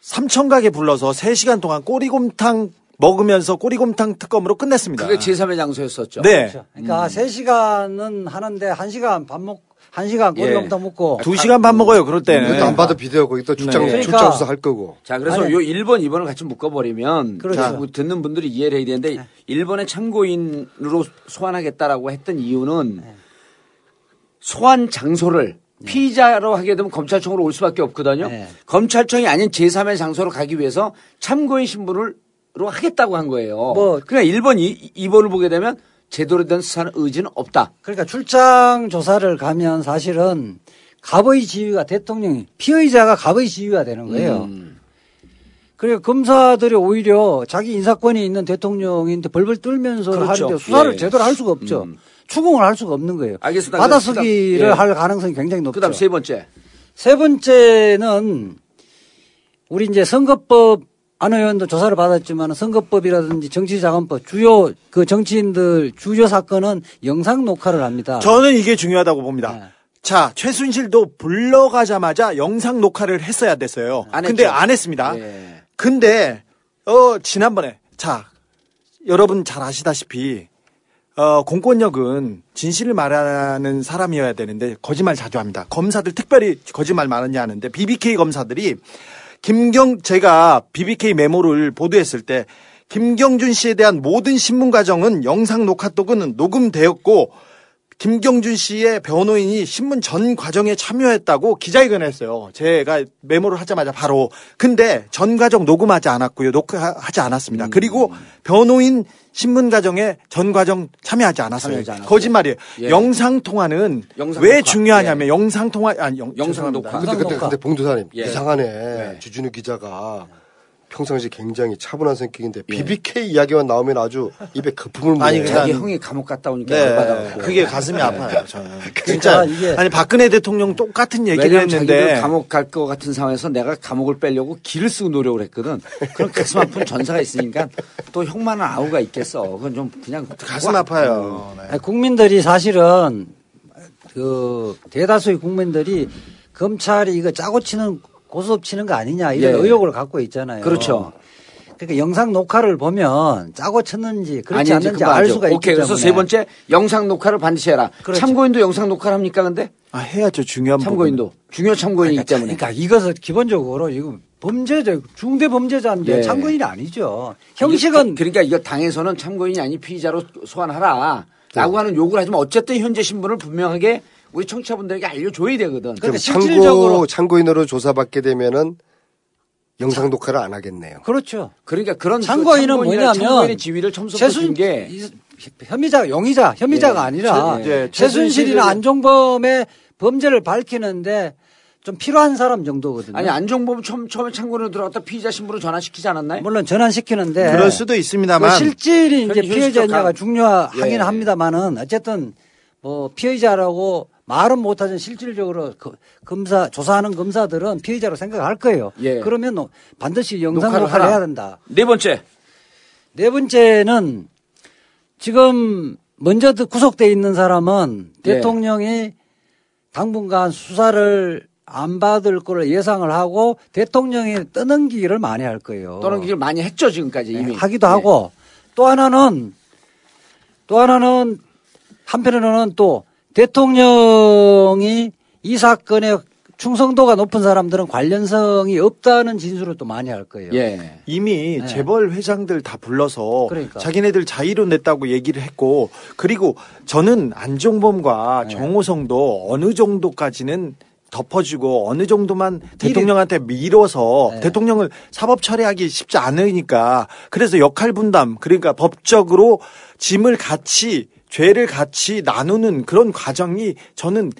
E: 삼천각에 불러서 3시간 동안 꼬리곰탕 먹으면서 꼬리곰탕 특검으로 끝냈습니다.
B: 그게 제3의 장소였었죠.
E: 네.
C: 그렇죠. 그러니까 세 3시간은 하는데 1시간 밥 먹, 1시간
B: 예.
C: 꼬리곰탕 먹고.
E: 두 시간 밥 먹어요, 그럴 때는.
D: 그것도 안 봐도 비디오 거기 또 출장
E: 네.
C: 그러니까-
D: 출장 수사 할 거고.
B: 자, 그래서
C: 아니,
B: 요 1번, 2번을 같이 묶어버리면
C: 그렇죠.
B: 자, 듣는 분들이 이해를 해야 되는데 1번에 참고인으로 소환하겠다라고 했던 이유는 소환 장소를 피의자로 하게 되면 검찰청으로 올 수밖에 없거든요.
C: 네.
B: 검찰청이 아닌 제3의 장소로 가기 위해서 참고인 신분으로 하겠다고 한 거예요.
C: 뭐-
B: 그러니까 1번, 2, 2번을 보게 되면 제대로 된 수사는 의지는 없다.
C: 그러니까 출장 조사를 가면 사실은 갑의 지위가 대통령이 피의자가 갑의 지위가 되는 거예요.
B: 음.
C: 그리고 검사들이 오히려 자기 인사권이 있는 대통령인데 벌벌 떨면서
B: 그렇죠.
C: 하는데 수사를
B: 예.
C: 제대로 할 수가 없죠.
B: 음.
C: 추궁을 할 수가 없는 거예요.
B: 알겠습니다.
C: 받아쓰기를
B: 그다음- 예.
C: 할 가능성이 굉장히 높죠.
B: 그 다음 세 번째.
C: 세 번째는 우리 이제 선거법 안 의원도 조사를 받았지만 선거법이라든지 정치자금법 주요 그 정치인들 주요 사건은 영상 녹화를 합니다.
E: 저는 이게 중요하다고 봅니다.
C: 네.
E: 자, 최순실도 불러가자마자 영상 녹화를 했어야 됐어요.
B: 안
E: 근데
B: 했죠.
E: 안 했습니다.
B: 예.
E: 근데 어 지난번에 자 여러분 잘 아시다시피 어 공권력은 진실을 말하는 사람이어야 되는데 거짓말 자주 합니다. 검사들 특별히 거짓말 많이 하는데 BBK 검사들이 김경 제가 BBK 메모를 보도했을 때 김경준 씨에 대한 모든 신문 과정은 영상 녹화 또는 녹음되었고 김경준 씨의 변호인이 신문 전 과정에 참여했다고 기자회견을 했어요. 제가 메모를 하자마자 바로. 근데 전 과정 녹음하지 않았고요. 녹화하지 않았습니다. 그리고 변호인 신문 과정에 전 과정 참여하지 않았어요.
B: 참여하지.
E: 거짓말이에요.
B: 예.
E: 영상 통화는
B: 영상
E: 왜
B: 녹화.
E: 중요하냐면 영상 통화 아니 영,
B: 영상
E: 죄송합니다.
B: 녹화.
D: 근데 근데 봉도사님
B: 예.
D: 이상하네.
B: 네.
D: 주진우 기자가 평상시 굉장히 차분한 성격인데
B: 예.
D: BBK 이야기만 나오면 아주 입에 거품을 물어요.
E: 아니, 그냥-
B: 자기 형이 감옥 갔다 오니까
E: 네,
B: 열받아갖고.
E: 그게 가슴이 아파요. 저는.
C: 진짜
E: 진짜
C: 이게
E: 아니 박근혜 대통령 똑같은 얘기를 했는데
B: 감옥 갈 것 같은 상황에서 내가 감옥을 빼려고 길을 쓰고 노력을 했거든. 그런 가슴 아픈 전사가 있으니까 또 형만한 아우가 있겠어. 그건 좀 그냥
E: 가슴 아파요. 네.
C: 아니, 국민들이 사실은 그 대다수의 국민들이 검찰이 이거 짜고 치는 고스톱 치는 거 아니냐 이런
B: 예.
C: 의혹을 갖고 있잖아요.
B: 그렇죠.
C: 그러니까 영상 녹화를 보면 짜고 쳤는지 그렇지
B: 아니지,
C: 않는지 알. 수가 있기
B: 오케이.
C: 때문에.
B: 그래서 세 번째 영상 녹화를 반드시 해라.
C: 그렇죠.
B: 참고인도 영상 녹화를 합니까 근데?
E: 아 해야죠 중요한
B: 참고인도 중요 참고인이기 때문에.
C: 그러니까 이것은 기본적으로 이거 범죄자 중대 범죄자인데
B: 예.
C: 참고인이 아니죠. 형식은
B: 그러니까 이거 당에서는 참고인이 아닌 피의자로 소환하라. 라고 하는 요구를 하지만 어쨌든 현재 신분을 분명하게 우리 청취자분들에게 알려줘야 되거든.
C: 그러니까
D: 참고
C: 실질적으로
D: 참고인으로 조사받게 되면은 영상 녹화를 안 하겠네요.
C: 그렇죠.
B: 그러니까 그런
C: 참고인은
B: 그
C: 뭐냐면
B: 참고인의 지위를
C: 최순
B: 준게
C: 이- 혐의자 용의자 혐의자가
B: 예.
C: 아니라
B: 최-
E: 예,
C: 최순실이나 안종범의 범죄를 밝히는데 좀 필요한 사람 정도거든요.
B: 아니 안종범 처음 처음에 참고인으로 들어갔다 피의자 신분으로 전환시키지 않았나요?
C: 물론 전환시키는데
E: 그럴 수도
C: 그
E: 있습니다만
C: 실질이 이제
B: 현-
C: 피해자냐가 중요하긴
B: 예.
C: 합니다만은 어쨌든 뭐 피해자라고 말은 못하지만 실질적으로 그 검사 조사하는 검사들은 피해자로 생각할 거예요.
B: 예.
C: 그러면 반드시 영상
B: 녹화를
C: 녹화를. 해야 된다.
B: 네 번째
C: 네 번째는 지금 먼저 구속돼 있는 사람은
B: 예.
C: 대통령이 당분간 수사를 안 받을 거를 예상을 하고 대통령이 떠넘기기를 많이 할 거예요.
B: 떠넘기기를 많이 했죠 지금까지 이미
C: 네, 하기도
B: 예.
C: 하고 또 하나는 또 하나는 한편으로는 또 대통령이 이 사건에 충성도가 높은 사람들은 관련성이 없다는 진술을 또 많이 할 거예요.
B: 예.
E: 이미
C: 네.
E: 재벌 회장들 다 불러서
C: 그러니까.
E: 자기네들 자의로 냈다고 얘기를 했고 그리고 저는 안종범과
C: 네.
E: 정호성도 어느 정도까지는 덮어주고 어느 정도만 대통령한테 밀어서
C: 네.
E: 대통령을 사법 처리하기 쉽지 않으니까 그래서 역할 분담 그러니까 법적으로 짐을 같이 죄를 같이 나누는 그런 과정이 저는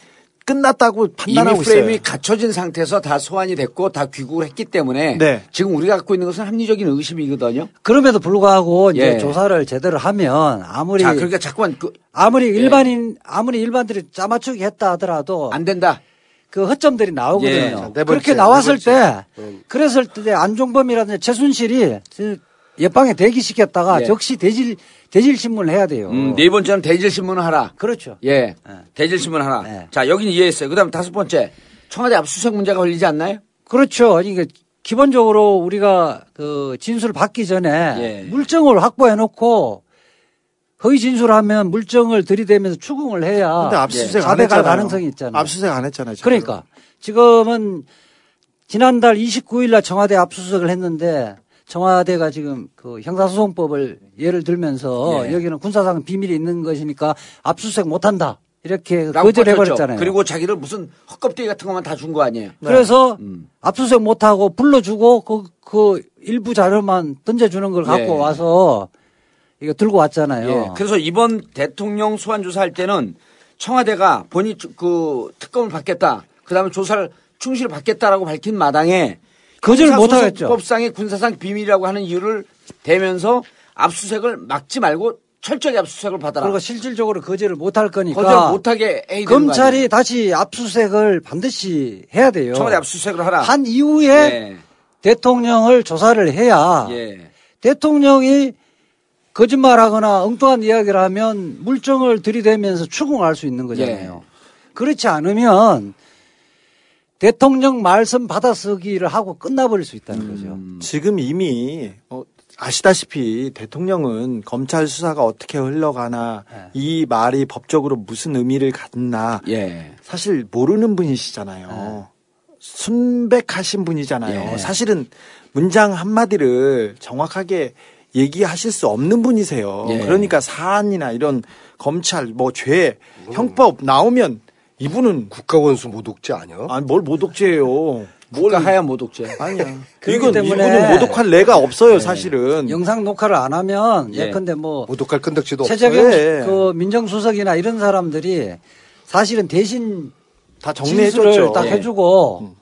E: 끝났다고
B: 이미
E: 판단하고
B: 프레임이
E: 있어요.
B: 갖춰진 상태에서 다 소환이 됐고 다 귀국을 했기 때문에
E: 네.
B: 지금 우리가 갖고 있는 것은 합리적인 의심이거든요.
C: 그럼에도 불구하고 이제
B: 예.
C: 조사를 제대로 하면 아무리
B: 자, 그러니까 자꾸만 그,
C: 아무리 일반인 아무리 일반들이 짜맞추기 했다 하더라도
B: 안 된다.
C: 그 허점들이 나오거든요.
B: 예.
D: 자, 네 번째,
C: 그렇게 나왔을
D: 네.
C: 때 그랬을 때 안종범이라든지 최순실이 그 옆방에 대기시켰다가
B: 예.
C: 즉시 대질 대질 신문을 해야 돼요.
B: 음, 네 번째는 대질 신문을 하라.
C: 그렇죠.
B: 예.
C: 네.
B: 대질 신문 하라.
C: 네.
B: 자, 여기는 이해했어요. 그다음 다섯 번째. 청와대 압수수색 문제가 걸리지 않나요?
C: 그렇죠. 그러니까 기본적으로 우리가 그 진술을 받기 전에
B: 예.
C: 물증을 확보해 놓고 허위 진술하면 물증을 들이대면서 추궁을 해야
E: 근데 압수수색 안
C: 자백할
E: 했잖아요.
C: 가능성이 있잖아요.
E: 압수수색 안 했잖아요. 지금.
C: 그러니까 지금은 지난달 29일 날 청와대 압수수색을 했는데 청와대가 지금 그 형사소송법을 예를 들면서
B: 예.
C: 여기는 군사상 비밀이 있는 것이니까 압수수색 못 한다. 이렇게
B: 라고
C: 거절해
B: 버텼죠.
C: 버렸잖아요.
B: 그리고 자기를 무슨 헛껍데기 같은 것만 다 준 거 아니에요.
C: 그래서
B: 음.
C: 압수수색 못 하고 불러주고 그, 그 일부 자료만 던져주는 걸 갖고
B: 예.
C: 와서 이거 들고 왔잖아요.
B: 예. 그래서 이번 대통령 소환 조사할 때는 청와대가 본인 그 특검을 받겠다. 그 다음에 조사를 충실히 받겠다라고 밝힌 마당에
C: 거절을 못 하겠죠.
B: 법상의 군사상 비밀이라고 하는 이유를 대면서 압수수색을 막지 말고 철저히 압수수색을 받아라.
C: 그리고 실질적으로 거절을 못할 거니까
B: 거절 못하게
C: 검찰이? 다시 압수수색을 반드시 해야 돼요.
B: 청와대 압수수색을 하라.
C: 한 이후에
B: 예.
C: 대통령을 조사를 해야
B: 예.
C: 대통령이 거짓말하거나 엉뚱한 이야기를 하면 물증을 들이대면서 추궁할 수 있는 거잖아요. 그렇지 않으면 대통령 말씀 받아쓰기를 하고 끝나버릴 수 있다는 거죠.
E: 지금 이미 어, 아시다시피 대통령은 검찰 수사가 어떻게 흘러가나
C: 네.
E: 이 말이 법적으로 무슨 의미를 갖나
B: 예.
E: 사실 모르는 분이시잖아요. 순백하신 분이잖아요.
B: 예.
E: 사실은 문장 한마디를 정확하게 얘기하실 수 없는 분이세요.
B: 예.
E: 그러니까 사안이나 이런 검찰 뭐 죄 형법 나오면 이분은
D: 국가원수 모독죄 아니야?
E: 아니 뭘 모독죄예요.
B: 국가 하야 모독죄.
E: 아니야. <laughs>
C: 그렇기
E: 이건
C: 때문에
E: 이분은 모독할 레가 없어요, 사실은.
C: 영상 녹화를 안 하면
B: 예.
C: 예컨대 뭐
D: 모독할 건덕지도 없어.
C: 최재경
E: 예.
C: 그 민정수석이나 이런 사람들이 사실은 대신
E: 다 정리해줬죠.
C: 딱
B: 예.
C: 해주고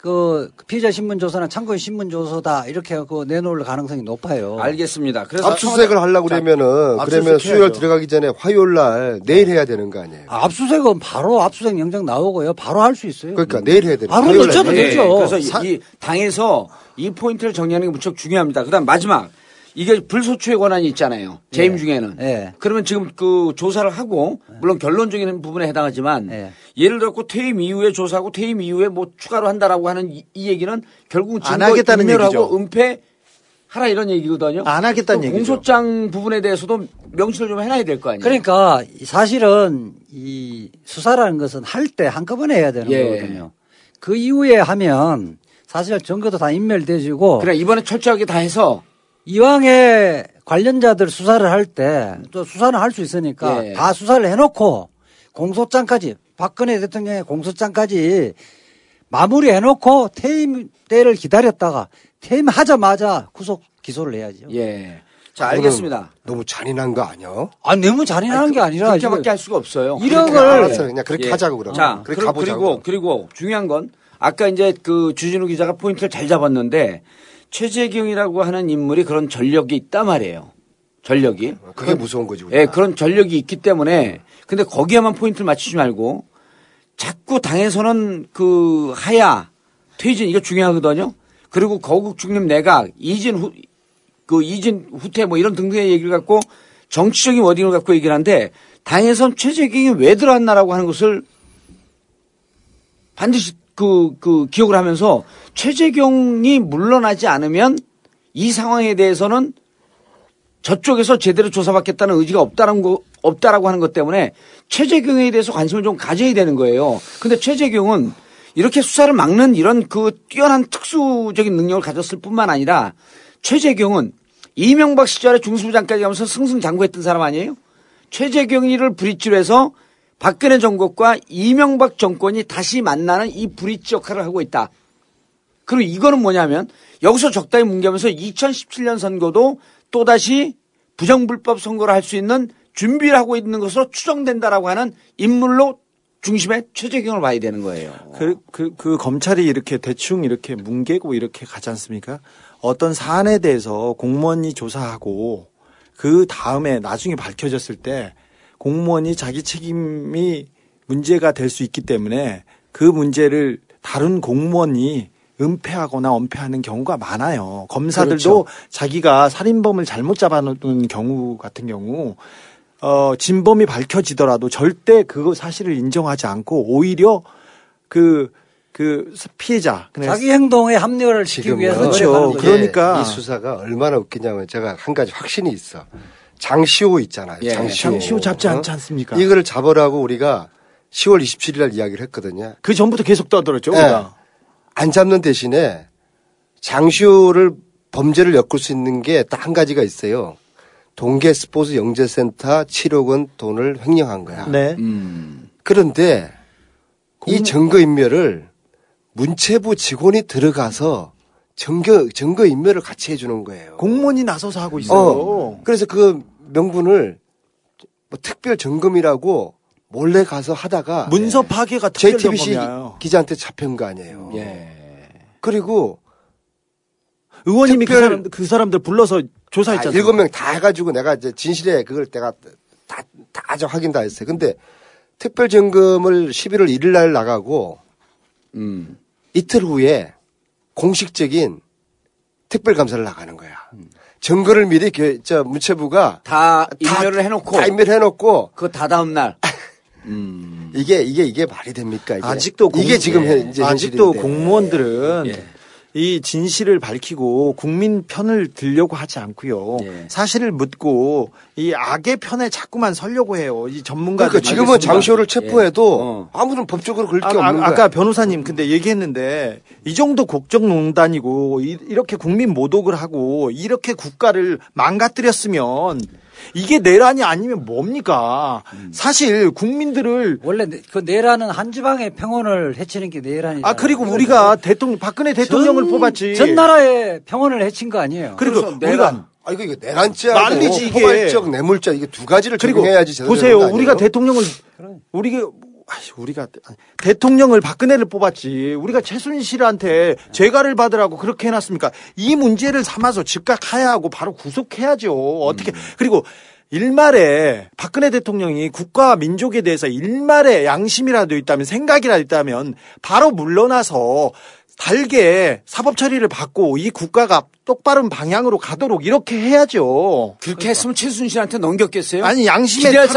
C: 그 피의자 신문 조서나 참고인 신문 조서다 이렇게 그 내놓을 가능성이 높아요.
B: 알겠습니다. 그래서
D: 압수수색을 하려고
B: 자,
D: 그러면은
E: 압수수색
D: 그러면 수요일. 들어가기 전에 화요일 날 내일 해야 되는 거 아니에요?
C: 아, 압수수색은 바로 압수수색 영장 나오고요. 바로 할 수 있어요.
D: 그러니까 내일 해야 되는
C: 바로
D: 화요일 날
C: 늦춰도
D: 내일.
C: 되죠.
B: 그래서
E: 사-
B: 이, 이 당에서 이 포인트를 정리하는 게 무척 중요합니다. 그다음 마지막 이게 불소추의 권한이 있잖아요. 재임
C: 예.
B: 중에는.
C: 예.
B: 그러면 지금 그 조사를 하고 물론 결론적인 부분에 해당하지만
C: 예.
B: 예를 들어 퇴임 이후에 조사하고 퇴임 이후에 뭐 추가로 한다라고 하는 이, 이 얘기는 결국은
E: 안
B: 증거
E: 하겠다는
B: 인멸하고
E: 얘기죠.
B: 은폐 하라 이런 얘기거든요.
E: 안 하겠다는
B: 그
E: 얘기죠.
B: 공소장 부분에 대해서도 명시를 좀 해놔야 될 거 아니에요.
C: 그러니까 사실은 이 수사라는 것은 할 때 한꺼번에 해야 되는
B: 예.
C: 거거든요. 그 이후에 하면 사실 증거도 다 인멸돼지고
B: 그래 이번에 철저하게 다 해서
C: 이왕에 관련자들 수사를 할 때 또 수사는 할 수 있으니까
B: 예.
C: 다 수사를 해놓고 공소장까지 박근혜 대통령의 공소장까지 마무리해놓고 퇴임 때를 기다렸다가 퇴임하자마자 구속 기소를 해야죠.
B: 예. 자 알겠습니다.
D: 너무 잔인한 거 아니야?
C: 아 너무 잔인한 게 아니라
B: 그렇게밖에 할 수가 없어요.
C: 이런
D: 그래,
C: 걸
D: 알았어. 그냥 그렇게
B: 예.
D: 하자고 그러면.
B: 자,
D: 그렇게
B: 그리-
D: 가보자고.
B: 그리고 그리고 중요한 건 아까 이제 그 주진우 기자가 포인트를 잘 잡았는데 최재경이라고 하는 인물이 그런 전력이 있단 말이에요. 전력이.
D: 그게 무서운 거지. 우리가.
B: 예, 그런 전력이 있기 때문에 근데 거기에만 포인트를 맞추지 말고 자꾸 당에서는 그 하야 퇴진 이거 중요하거든요. 그리고 거국 중립 내각 이진 후 그 이진 후퇴 뭐 이런 등등의 얘기를 갖고 정치적인 워딩을 갖고 얘기를 하는데 당에선 최재경이 왜 들어왔나라고 하는 것을 반드시 그, 그 기억을 하면서 최재경이 물러나지 않으면 이 상황에 대해서는 저쪽에서 제대로 조사받겠다는 의지가 없다는 거, 없다라고 하는 것 때문에 최재경에 대해서 관심을 좀 가져야 되는 거예요. 근데 최재경은 이렇게 수사를 막는 이런 그 뛰어난 특수적인 능력을 가졌을 뿐만 아니라 최재경은 이명박 시절에 중수부장까지 가면서 승승장구했던 사람 아니에요? 최재경이를 브릿지로 해서 박근혜 정권과 이명박 정권이 다시 만나는 이 브릿지 역할을 하고 있다. 그리고 이거는 뭐냐면 여기서 적당히 뭉개면서 2017년 선거도 또다시 부정불법 선거를 할 수 있는 준비를 하고 있는 것으로 추정된다라고 하는 인물로 중심에 최재경을 봐야 되는 거예요.
E: 그, 그, 그 검찰이 이렇게 대충 이렇게 뭉개고 이렇게 가지 않습니까? 어떤 사안에 대해서 공무원이 조사하고 그 다음에 나중에 밝혀졌을 때 공무원이 자기 책임이 문제가 될 수 있기 때문에 그 문제를 다른 공무원이 은폐하거나 엄폐하는 경우가 많아요. 검사들도 자기가 살인범을 잘못 잡아놓은 경우 같은 경우 어, 진범이 밝혀지더라도 절대 그거 사실을 인정하지 않고 오히려 그, 그 피해자. 그냥
C: 자기 행동에 합리화를 시키기. 위해서
E: 그렇죠. 그러니까.
D: 이 수사가 얼마나 웃기냐면 제가 한 가지 확신이 있어. 장시호 있잖아요.
B: 예,
D: 장시호.
E: 장시호 잡지
D: 어?
E: 않지 않습니까?
D: 이거를 잡으라고 우리가 10월 27일 날 이야기를 했거든요.
E: 그 전부터 계속 떠들었죠,
D: 예.
E: 우리가.
D: 안 잡는 대신에 장시호를 범죄를 엮을 수 있는 게 딱 한 가지가 있어요. 동계 스포츠 영재센터 7억 원 돈을 횡령한 거야.
E: 네.
B: 음.
D: 그런데 이 증거 인멸을 문체부 직원이 들어가서 증거 증거 인멸을 같이 해주는 거예요.
E: 공무원이 나서서 하고 있어요.
D: 어, 그래서 그 명분을 뭐 특별 점검이라고 몰래 가서 하다가
E: 문서 파괴가 특별
D: JTBC
E: 점검이에요.
D: 기자한테 잡힌 거 아니에요.
B: 예.
D: 그리고
E: 의원님이 그
D: 특별-
E: 사람들 그 사람들 불러서 조사했잖아요.
D: 일곱 명다 해가지고 내가 이제 진실에 그걸 내가 다, 다 확인 다 했어요. 근데 특별 점검을 11월 1일 날 나가고
B: 음.
D: 이틀 후에 공식적인 특별 감사를 나가는 거야. 증거를 미리 겨- 저 문체부가
B: 다
D: 다-
B: 인멸을 해놓고
D: 다 인멸해놓고
B: 그 다 다음 날. 음. <laughs>
D: 이게 이게 이게 말이 됩니까? 이게?
E: 아직도 공-
D: 이게 지금
E: 예.
D: 현- 이제
E: 아직도. 공무원들은
B: 예.
E: 이 진실을 밝히고 국민 편을 들려고 하지 않고요.
B: 예.
E: 사실을 묻고 이 악의 편에 자꾸만 서려고 해요. 이 전문가들.
D: 그러니까 지금은. 장시호를 체포해도
B: 어.
D: 아무런 법적으로 그럴 게
E: 아,
D: 없는 거야.
E: 까 변호사님 근데 얘기했는데 이 정도 국정농단이고 이- 이렇게 국민 모독을 하고 이렇게 국가를 망가뜨렸으면 이게 내란이 아니면 뭡니까?
B: 음.
E: 사실 국민들을
C: 원래 내- 그 내란은 한 지방의 평온을 해치는 게 내란이죠.
E: 아 그리고 우리가 대통령 박근혜 대통령을 뽑았지.
C: 전 나라의 평온을 해친 거 아니에요.
E: 그리고
B: 내란.
D: 아 이거 이거 내란죄하고
E: 난리지, 이게.
D: 포괄적 뇌물죄 이게 두 가지를
E: 그리고
D: 적용해야지
E: 보세요. 우리가 대통령을 우리가 우리가 아니, 대통령을 박근혜를 뽑았지. 우리가 최순실한테 재가를 받으라고 그렇게 해놨습니까? 이 문제를 삼아서 즉각 하야하고 바로 구속해야죠. 어떻게 그리고 일말에 박근혜 대통령이 국가와 민족에 대해서 일말의 양심이라도 있다면 생각이라도 있다면 바로 물러나서 달게 사법 처리를 받고 이 국가가 똑바른 방향으로 가도록 이렇게 해야죠.
B: 그렇게 했으면 최순실한테 넘겼겠어요?
E: 아니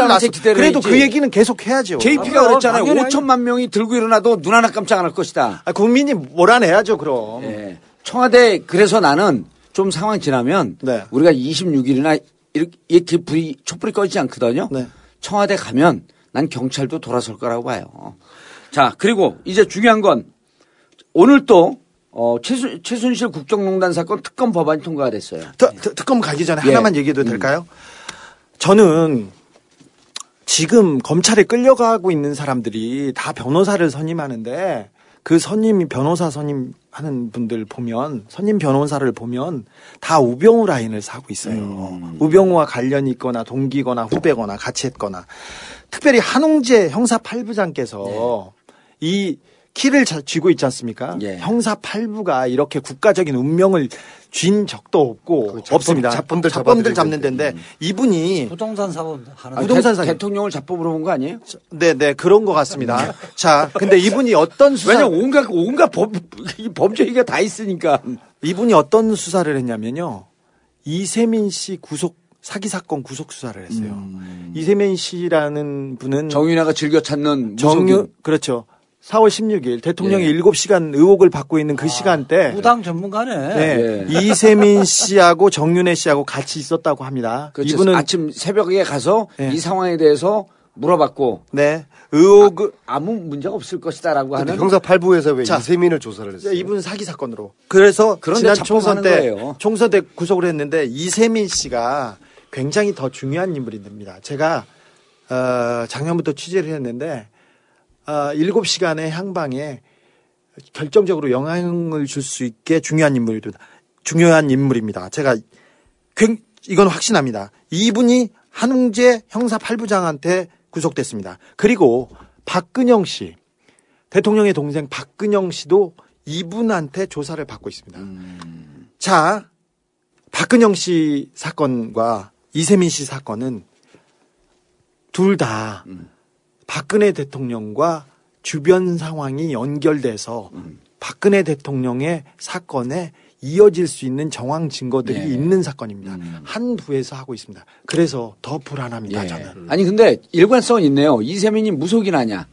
E: 났어.
B: 기대를
E: 그래도. 그 얘기는 계속 해야죠.
B: JP가
C: 아,
B: 그랬잖아요.
C: 당연히
B: 5천만 명이 들고 일어나도 눈 하나 깜짝 안 할 것이다.
E: 아, 국민이 몰아내야죠 그럼.
B: 예. 청와대 그래서 나는 좀 상황 지나면
E: 네.
B: 우리가 26일이나 이렇게, 이렇게 불이 촛불이 꺼지지 않거든요.
E: 네.
B: 청와대 가면 난 경찰도 돌아설 거라고 봐요. 자 그리고 이제 중요한 건 오늘 또 어, 최순, 최순실 국정농단 사건 특검 법안이 통과가 됐어요.
E: 特, 특- 특검 가기 전에
B: 예.
E: 하나만 얘기해도 될까요? 저는 지금 검찰에 끌려가고 있는 사람들이 다 변호사를 선임하는데 그 선임 변호사 선임하는 분들 보면 선임 변호사를 보면 다 우병우 라인을 사고 있어요. 우병우와 관련이 있거나 동기거나 후배거나 같이 했거나 특별히 한웅재 형사 8부장께서 이 키를 자- 쥐고 있지 않습니까?
B: 예.
E: 형사 8부가 이렇게 국가적인 운명을 쥔 적도 없고
D: 그 잡범-
E: 없습니다.
D: 잡범들
E: 잡범들 잡는 데인데 이분이
C: 부동산 사업 하는
E: 부동산
B: 대-
E: 사기.
B: 대통령을 잡고 물어본 거 아니에요?
E: 네, 네, 그런 것 같습니다. <laughs> 자, 근데 이분이 어떤 수사
B: 왜냐 온갖 온갖 범이 범죄 얘기가 다 있으니까.
E: 이분이 어떤 수사를 했냐면요. 이세민 씨 구속 사기 사건 구속 수사를 했어요. 이세민 씨라는 분은
B: 정윤아가 즐겨 찾는
E: 정유
B: 무속인.
E: 그렇죠. 4월 16일 대통령이
B: 예.
E: 7시간 의혹을 받고 있는 그 시간대
C: 무당 전문가네.
E: 네.
B: 예.
E: 이세민 씨하고 정윤혜 씨하고 같이 있었다고 합니다.
B: 그렇죠.
E: 이분은
B: 아침 새벽에 가서
E: 예.
B: 이 상황에 대해서 물어봤고
E: 네. 의혹을
B: 아무 문제가 없을 것이다라고 하는
D: 형사 8부에서 왜
E: 자.
D: 이세민을 조사를 했어요?
E: 네, 이분 사기 사건으로. 그래서 지난 총선 때
B: 거예요.
E: 총선 때 구속을 했는데 이세민 씨가 굉장히 더 중요한 인물입니다. 제가 어, 작년부터 취재를 했는데 어, 7시간의 향방에 결정적으로 영향을 줄 수 있게 중요한 인물입니다. 중요한 인물입니다. 제가 굉- 이건 확신합니다. 이분이 한웅재 형사 8부장한테 구속됐습니다. 그리고 박근영 씨, 대통령의 동생 박근영 씨도 이분한테 조사를 받고 있습니다. 자, 박근영 씨 사건과 이세민 씨 사건은 둘다 박근혜 대통령과 주변 상황이 연결돼서 박근혜 대통령의 사건에 이어질 수 있는 정황 증거들이
B: 네.
E: 있는 사건입니다. 한 부에서 하고 있습니다. 그래서 더 불안합니다.
B: 예.
E: 저는.
B: 아니 근데 일관성은 있네요. 이세민이 무속인 아니야.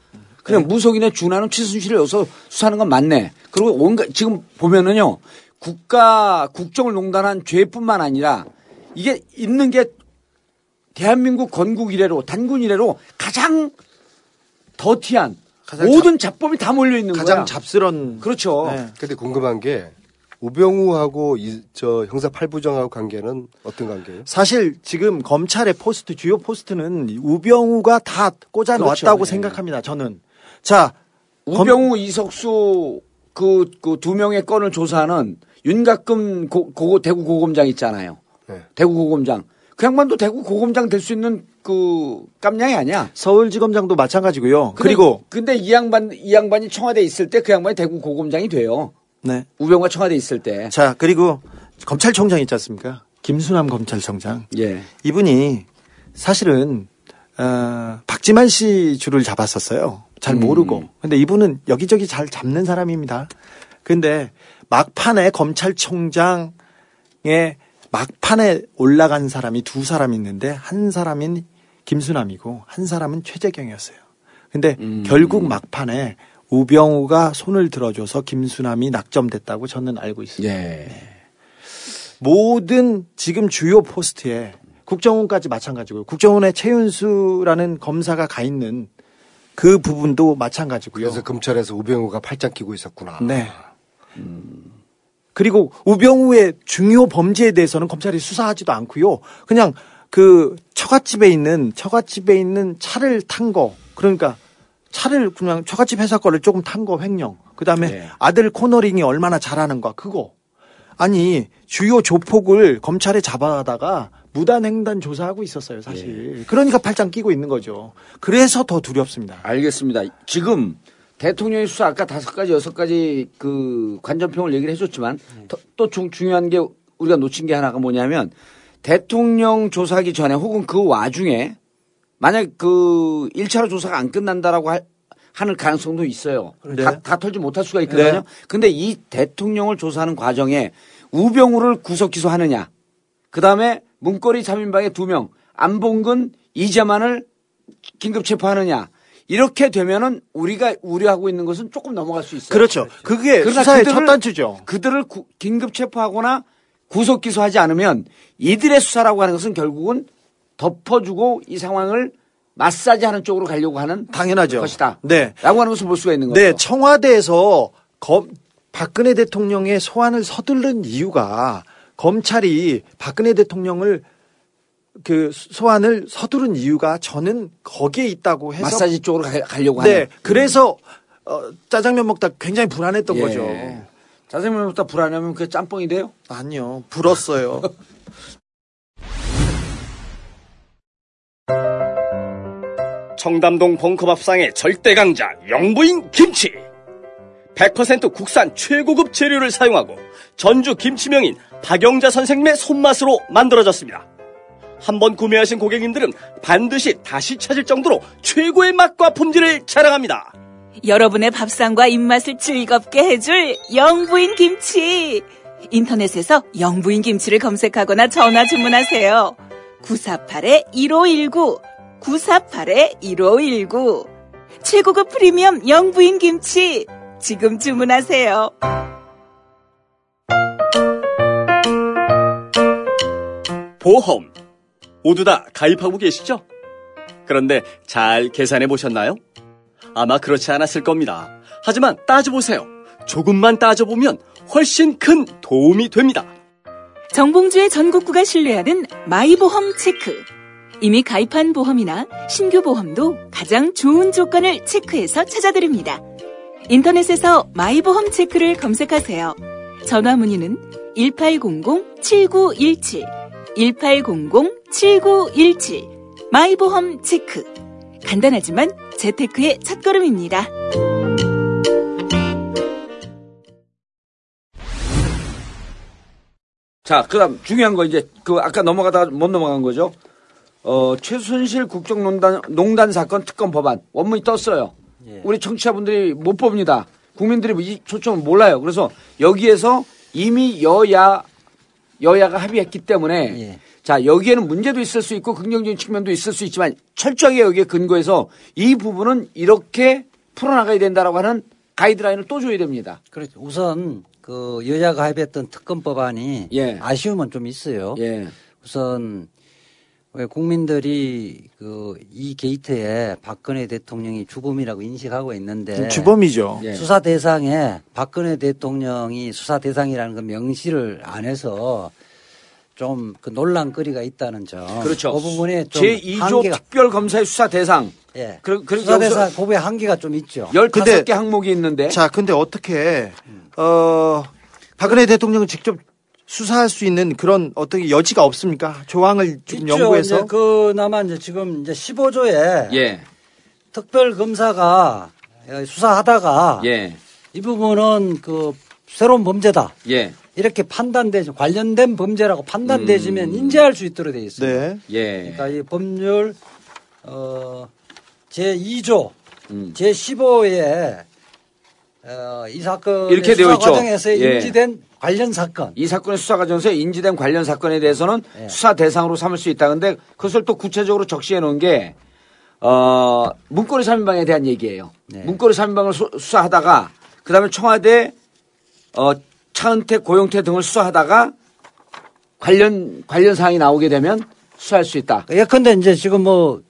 B: 그냥 무속인의 준하는 최순실을 여기서 수사하는 건 맞네. 그리고 온갖 지금 보면은요 국가 국정을 농단한 죄뿐만 아니라 이게 있는 게 대한민국 건국 이래로 단군 이래로 가장 더티한
E: 가장
B: 모든 잡범이 다 몰려 있는
E: 가장
B: 거야.
E: 잡스런
B: 그렇죠.
E: 네.
D: 근데 궁금한 게 우병우하고 이, 저 형사 8부장하고 관계는 어떤 관계예요?
E: 사실 지금 검찰의 포스트 주요 포스트는 우병우가 다 꽂아 놓았다고
B: 그렇죠. 예.
E: 생각합니다. 저는 자
B: 우병우, 이석수 그 그 두 명의 건을 조사하는 윤갑근 고, 고- 대구 고검장 있잖아요.
D: 네.
B: 대구 고검장. 그 양반도 대구 고검장 될 수 있는 그 깜냥이 아니야.
E: 서울지검장도 마찬가지고요.
B: 근데-
E: 그리고
B: 근데 이 양반 이 양반이 청와대 에 있을 때 그 양반이 대구 고검장이 돼요.
E: 네.
B: 우병우가 청와대 에 있을 때.
E: 자 그리고 검찰총장 있지 않습니까? 김수남 검찰총장
B: 예.
E: 이분이 사실은 어, 박지만 씨 줄을 잡았었어요. 잘
B: 음.
E: 모르고. 근데 이분은 여기저기 잘 잡는 사람입니다. 근데 막판에 검찰총장의 막판에 올라간 사람이 두 사람 있는데 한 사람인 김수남이고 한 사람은 최재경이었어요. 근데
B: 음.
E: 결국 막판에 우병우가 손을 들어줘서 김수남이 낙점됐다고 저는 알고 있습니다.
B: 예.
E: 모든 지금 주요 포스트에 국정원까지 마찬가지고요. 국정원에 최윤수라는 검사가 가 있는 그 부분도 마찬가지고요.
D: 그래서 검찰에서 우병우가 팔짱 끼고 있었구나.
E: 네. 그리고 우병우의 중요 범죄에 대해서는 검찰이 수사하지도 않고요. 그냥 그 처갓집에 있는 처갓집에 있는 차를 탄 거. 그러니까 차를 그냥 처갓집 회사 거를 조금 탄 거 횡령. 그다음에
B: 네.
E: 아들 코너링이 얼마나 잘하는가 그거. 아니 주요 조폭을 검찰에 잡아다가 무단횡단 조사하고 있었어요 사실. 그러니까 팔짱 끼고 있는 거죠. 그래서 더 두렵습니다.
B: 알겠습니다. 지금 대통령의 수사 아까 다섯 가지 여섯 가지 그 관전평을 얘기를 해줬지만 더- 또 중, 중요한 게 우리가 놓친 게 하나가 뭐냐면 대통령 조사하기 전에 혹은 그 와중에 만약 그 1차로 조사가 안 끝난다라고 할- 하는 가능성도 있어요.
E: 네.
B: 다, 다 털지 못할 수가 있거든요.
E: 네.
B: 근데 이 대통령을 조사하는 과정에 우병우를 구속 기소하느냐 그 다음에 문고리 3인방에 두 명, 안봉근, 이재만을 긴급 체포하느냐. 이렇게 되면은 우리가 우려하고 있는 것은 조금 넘어갈 수 있어요.
E: 그렇죠. 그게
B: 그러나
E: 수사의 첫 단추죠.
B: 그들을 구- 긴급 체포하거나 구속 기소하지 않으면 이들의 수사라고 하는 것은 결국은 덮어주고 이 상황을 마사지하는 쪽으로 가려고 하는
E: 당연하죠.
B: 것이다.
E: 네.
B: 라고 하는 것을 볼 수가 있는 거죠.
E: 네, 청와대에서 검, 박근혜 대통령의 소환을 서두른 이유가 검찰이 박근혜 대통령을 그 소환을 서두른 이유가 저는 거기에 있다고 해서
B: 마사지 쪽으로 가, 가려고
E: 네,
B: 하는.
E: 그래서 어, 짜장면 먹다 굉장히 불안했던
B: 예.
E: 거죠.
B: 짜장면부터 불안하면 그게 짬뽕이 돼요?
E: 아니요, 불었어요. <laughs>
G: 청담동 벙커밥상의 절대 강자 영부인 김치. 100% 국산 최고급 재료를 사용하고 전주 김치명인 박영자 선생님의 손맛으로 만들어졌습니다. 한번 구매하신 고객님들은 반드시 다시 찾을 정도로 최고의 맛과 품질을 자랑합니다.
F: 여러분의 밥상과 입맛을 즐겁게 해줄 영부인 김치. 인터넷에서 영부인 김치를 검색하거나 전화 주문하세요. 948-1519, 948-1519. 최고급 프리미엄 영부인 김치. 지금 주문하세요.
G: 보험. 모두 다 가입하고 계시죠? 그런데 잘 계산해 보셨나요? 아마 그렇지 않았을 겁니다. 하지만 따져보세요. 조금만 따져보면 훨씬 큰 도움이 됩니다.
F: 정봉주의 전국구가 신뢰하는 마이보험 체크. 이미 가입한 보험이나 신규 보험도 가장 좋은 조건을 체크해서 찾아드립니다. 인터넷에서 마이보험 체크를 검색하세요. 전화 문의는 1800-7917, 1800-7917, 마이보험 체크. 간단하지만 재테크의 첫걸음입니다.
B: 자, 그 다음 중요한 거 이제 그 아까 넘어가다가 못 넘어간 거죠. 어, 최순실 국정농단 농단 사건 특검 법안 원문이 떴어요.
C: 예.
B: 우리 청취자분들이 못 봅니다. 국민들이 이 초점을 몰라요. 그래서 여기에서 이미 여야 여야가 합의했기 때문에
C: 예.
B: 자 여기에는 문제도 있을 수 있고 긍정적인 측면도 있을 수 있지만 철저하게 여기에 근거해서 이 부분은 이렇게 풀어나가야 된다라고 하는 가이드라인을 또 줘야 됩니다.
C: 그렇죠. 우선 그 여야가 합의했던 특검 법안이
B: 예.
C: 아쉬움은 좀 있어요.
B: 예.
C: 우선 왜 국민들이 그 이 게이트에 박근혜 대통령이 주범이라고 인식하고 있는데
E: 주범이죠.
B: 예.
C: 수사 대상에 박근혜 대통령이 수사 대상이라는 그 명시를 안 해서 좀 그 논란거리가 있다는 점.
B: 그렇죠.
C: 그 부분에 좀
B: 제2조
C: 한계가
B: 특별 검사의 수사 대상
C: 예.
B: 그- 그리고
C: 수사 대상 고부의 한계가 좀 있죠.
B: 15개 항목이 있는데
E: 자, 근데 어떻게 어 박근혜 대통령을 직접 수사할 수 있는 그런 어떻게 여지가 없습니까? 조항을 좀
C: 있죠.
E: 연구해서
C: 이제 그나마 이제 지금 이제 15조에
B: 예.
C: 특별 검사가 수사하다가
B: 예.
C: 이 부분은 그 새로운 범죄다.
B: 예.
C: 이렇게 판단되지 관련된 범죄라고 판단되지면 인지할 수 있도록 되어 있습니다.
E: 네.
B: 예.
C: 그러니까 이 법률 어, 제 2조
B: 음.
C: 제 15에 어, 이 사건
B: 이렇게 되어
C: 수사
B: 있죠.
C: 과정에서
B: 예.
C: 인지된 관련 사건
B: 이 사건의 수사 과정에서 인지된 관련 사건에 대해서는
C: 예.
B: 수사 대상으로 삼을 수 있다. 근데 그것을 또 구체적으로 적시해 놓은 게 어, 문고리 3인방에 대한 얘기예요.
C: 네.
B: 문고리 3인방을 수, 수사하다가 그 다음에 청와대 어, 차은택, 고용태 등을 수사하다가 관련 관련 사항이 나오게 되면 수사할 수 있다.
C: 예컨대 이제 지금 뭐,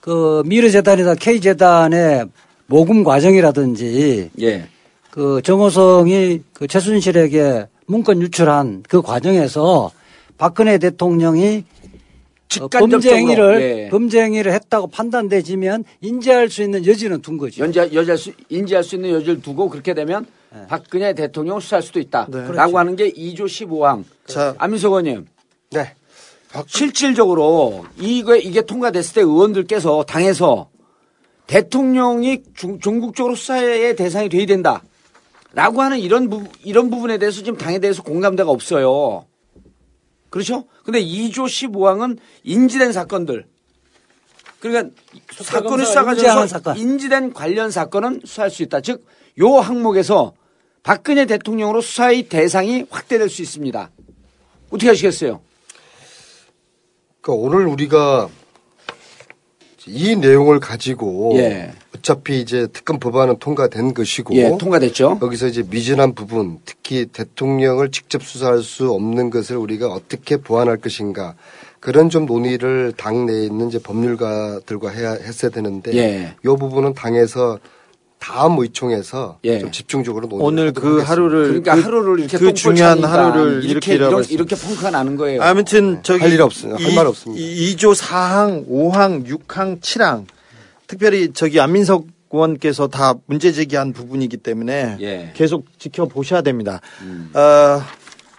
C: 그, 미르재단이나 K재단의 모금 과정이라든지,
B: 예.
C: 그 정호성이 그 최순실에게 문건 유출한 그 과정에서 박근혜 대통령이 어,
B: 직간접적으로
C: 범죄 행위를
B: 예.
C: 범죄 행위를 했다고 판단되지면 인지할 수 있는 여지는 둔 거죠.
B: 연재, 여지할 수, 인지할 수 있는 여지를 두고 그렇게 되면
C: 네.
B: 박근혜 대통령을 수사할 수도 있다.
E: 네.
B: 라고 하는 게 2조 15항.
E: 자.
B: 안민석 의원님.
D: 네.
B: 실질적으로 이게, 이게 통과됐을 때 의원들께서 당에서 대통령이 중, 전국적으로 수사의 대상이 돼야 된다. 라고 하는 이런 부, 이런 부분에 대해서 지금 당에 대해서 공감대가 없어요. 그렇죠? 근데 2조 15항은 인지된 사건들. 그러니까 사건을 수사가지고
C: 사건.
B: 인지된 관련 사건은 수사할 수 있다. 즉, 요 항목에서 박근혜 대통령으로 수사의 대상이 확대될 수 있습니다. 어떻게 하시겠어요?
D: 그러니까 오늘 우리가 이 내용을 가지고
B: 예.
D: 어차피 이제 특검 법안은 통과된 것이고
B: 예, 통과됐죠.
D: 여기서 이제 미진한 부분, 특히 대통령을 직접 수사할 수 없는 것을 우리가 어떻게 보완할 것인가 그런 좀 논의를 당내에 있는 이제 법률가들과 해야 했어야 되는데
B: 예.
D: 이 부분은 당에서 다음 의총에서
B: 예.
D: 좀 집중적으로 논의.
E: 오늘 그 하루를
B: 그러니까
E: 그,
B: 하루를 이렇게
E: 그 중요한 하루를
B: 이렇게
E: 이렇게.
B: 이렇게 펑크가 나는 거예요.
E: 아무튼 저기
D: 할 일 없어요. 할 말 없습니다.
E: 2조 4항, 5항, 6항, 7항 특별히 저기 안민석 의원께서 다 문제 제기한 부분이기 때문에
B: 예. 음.
E: 계속 지켜보셔야 됩니다. 어,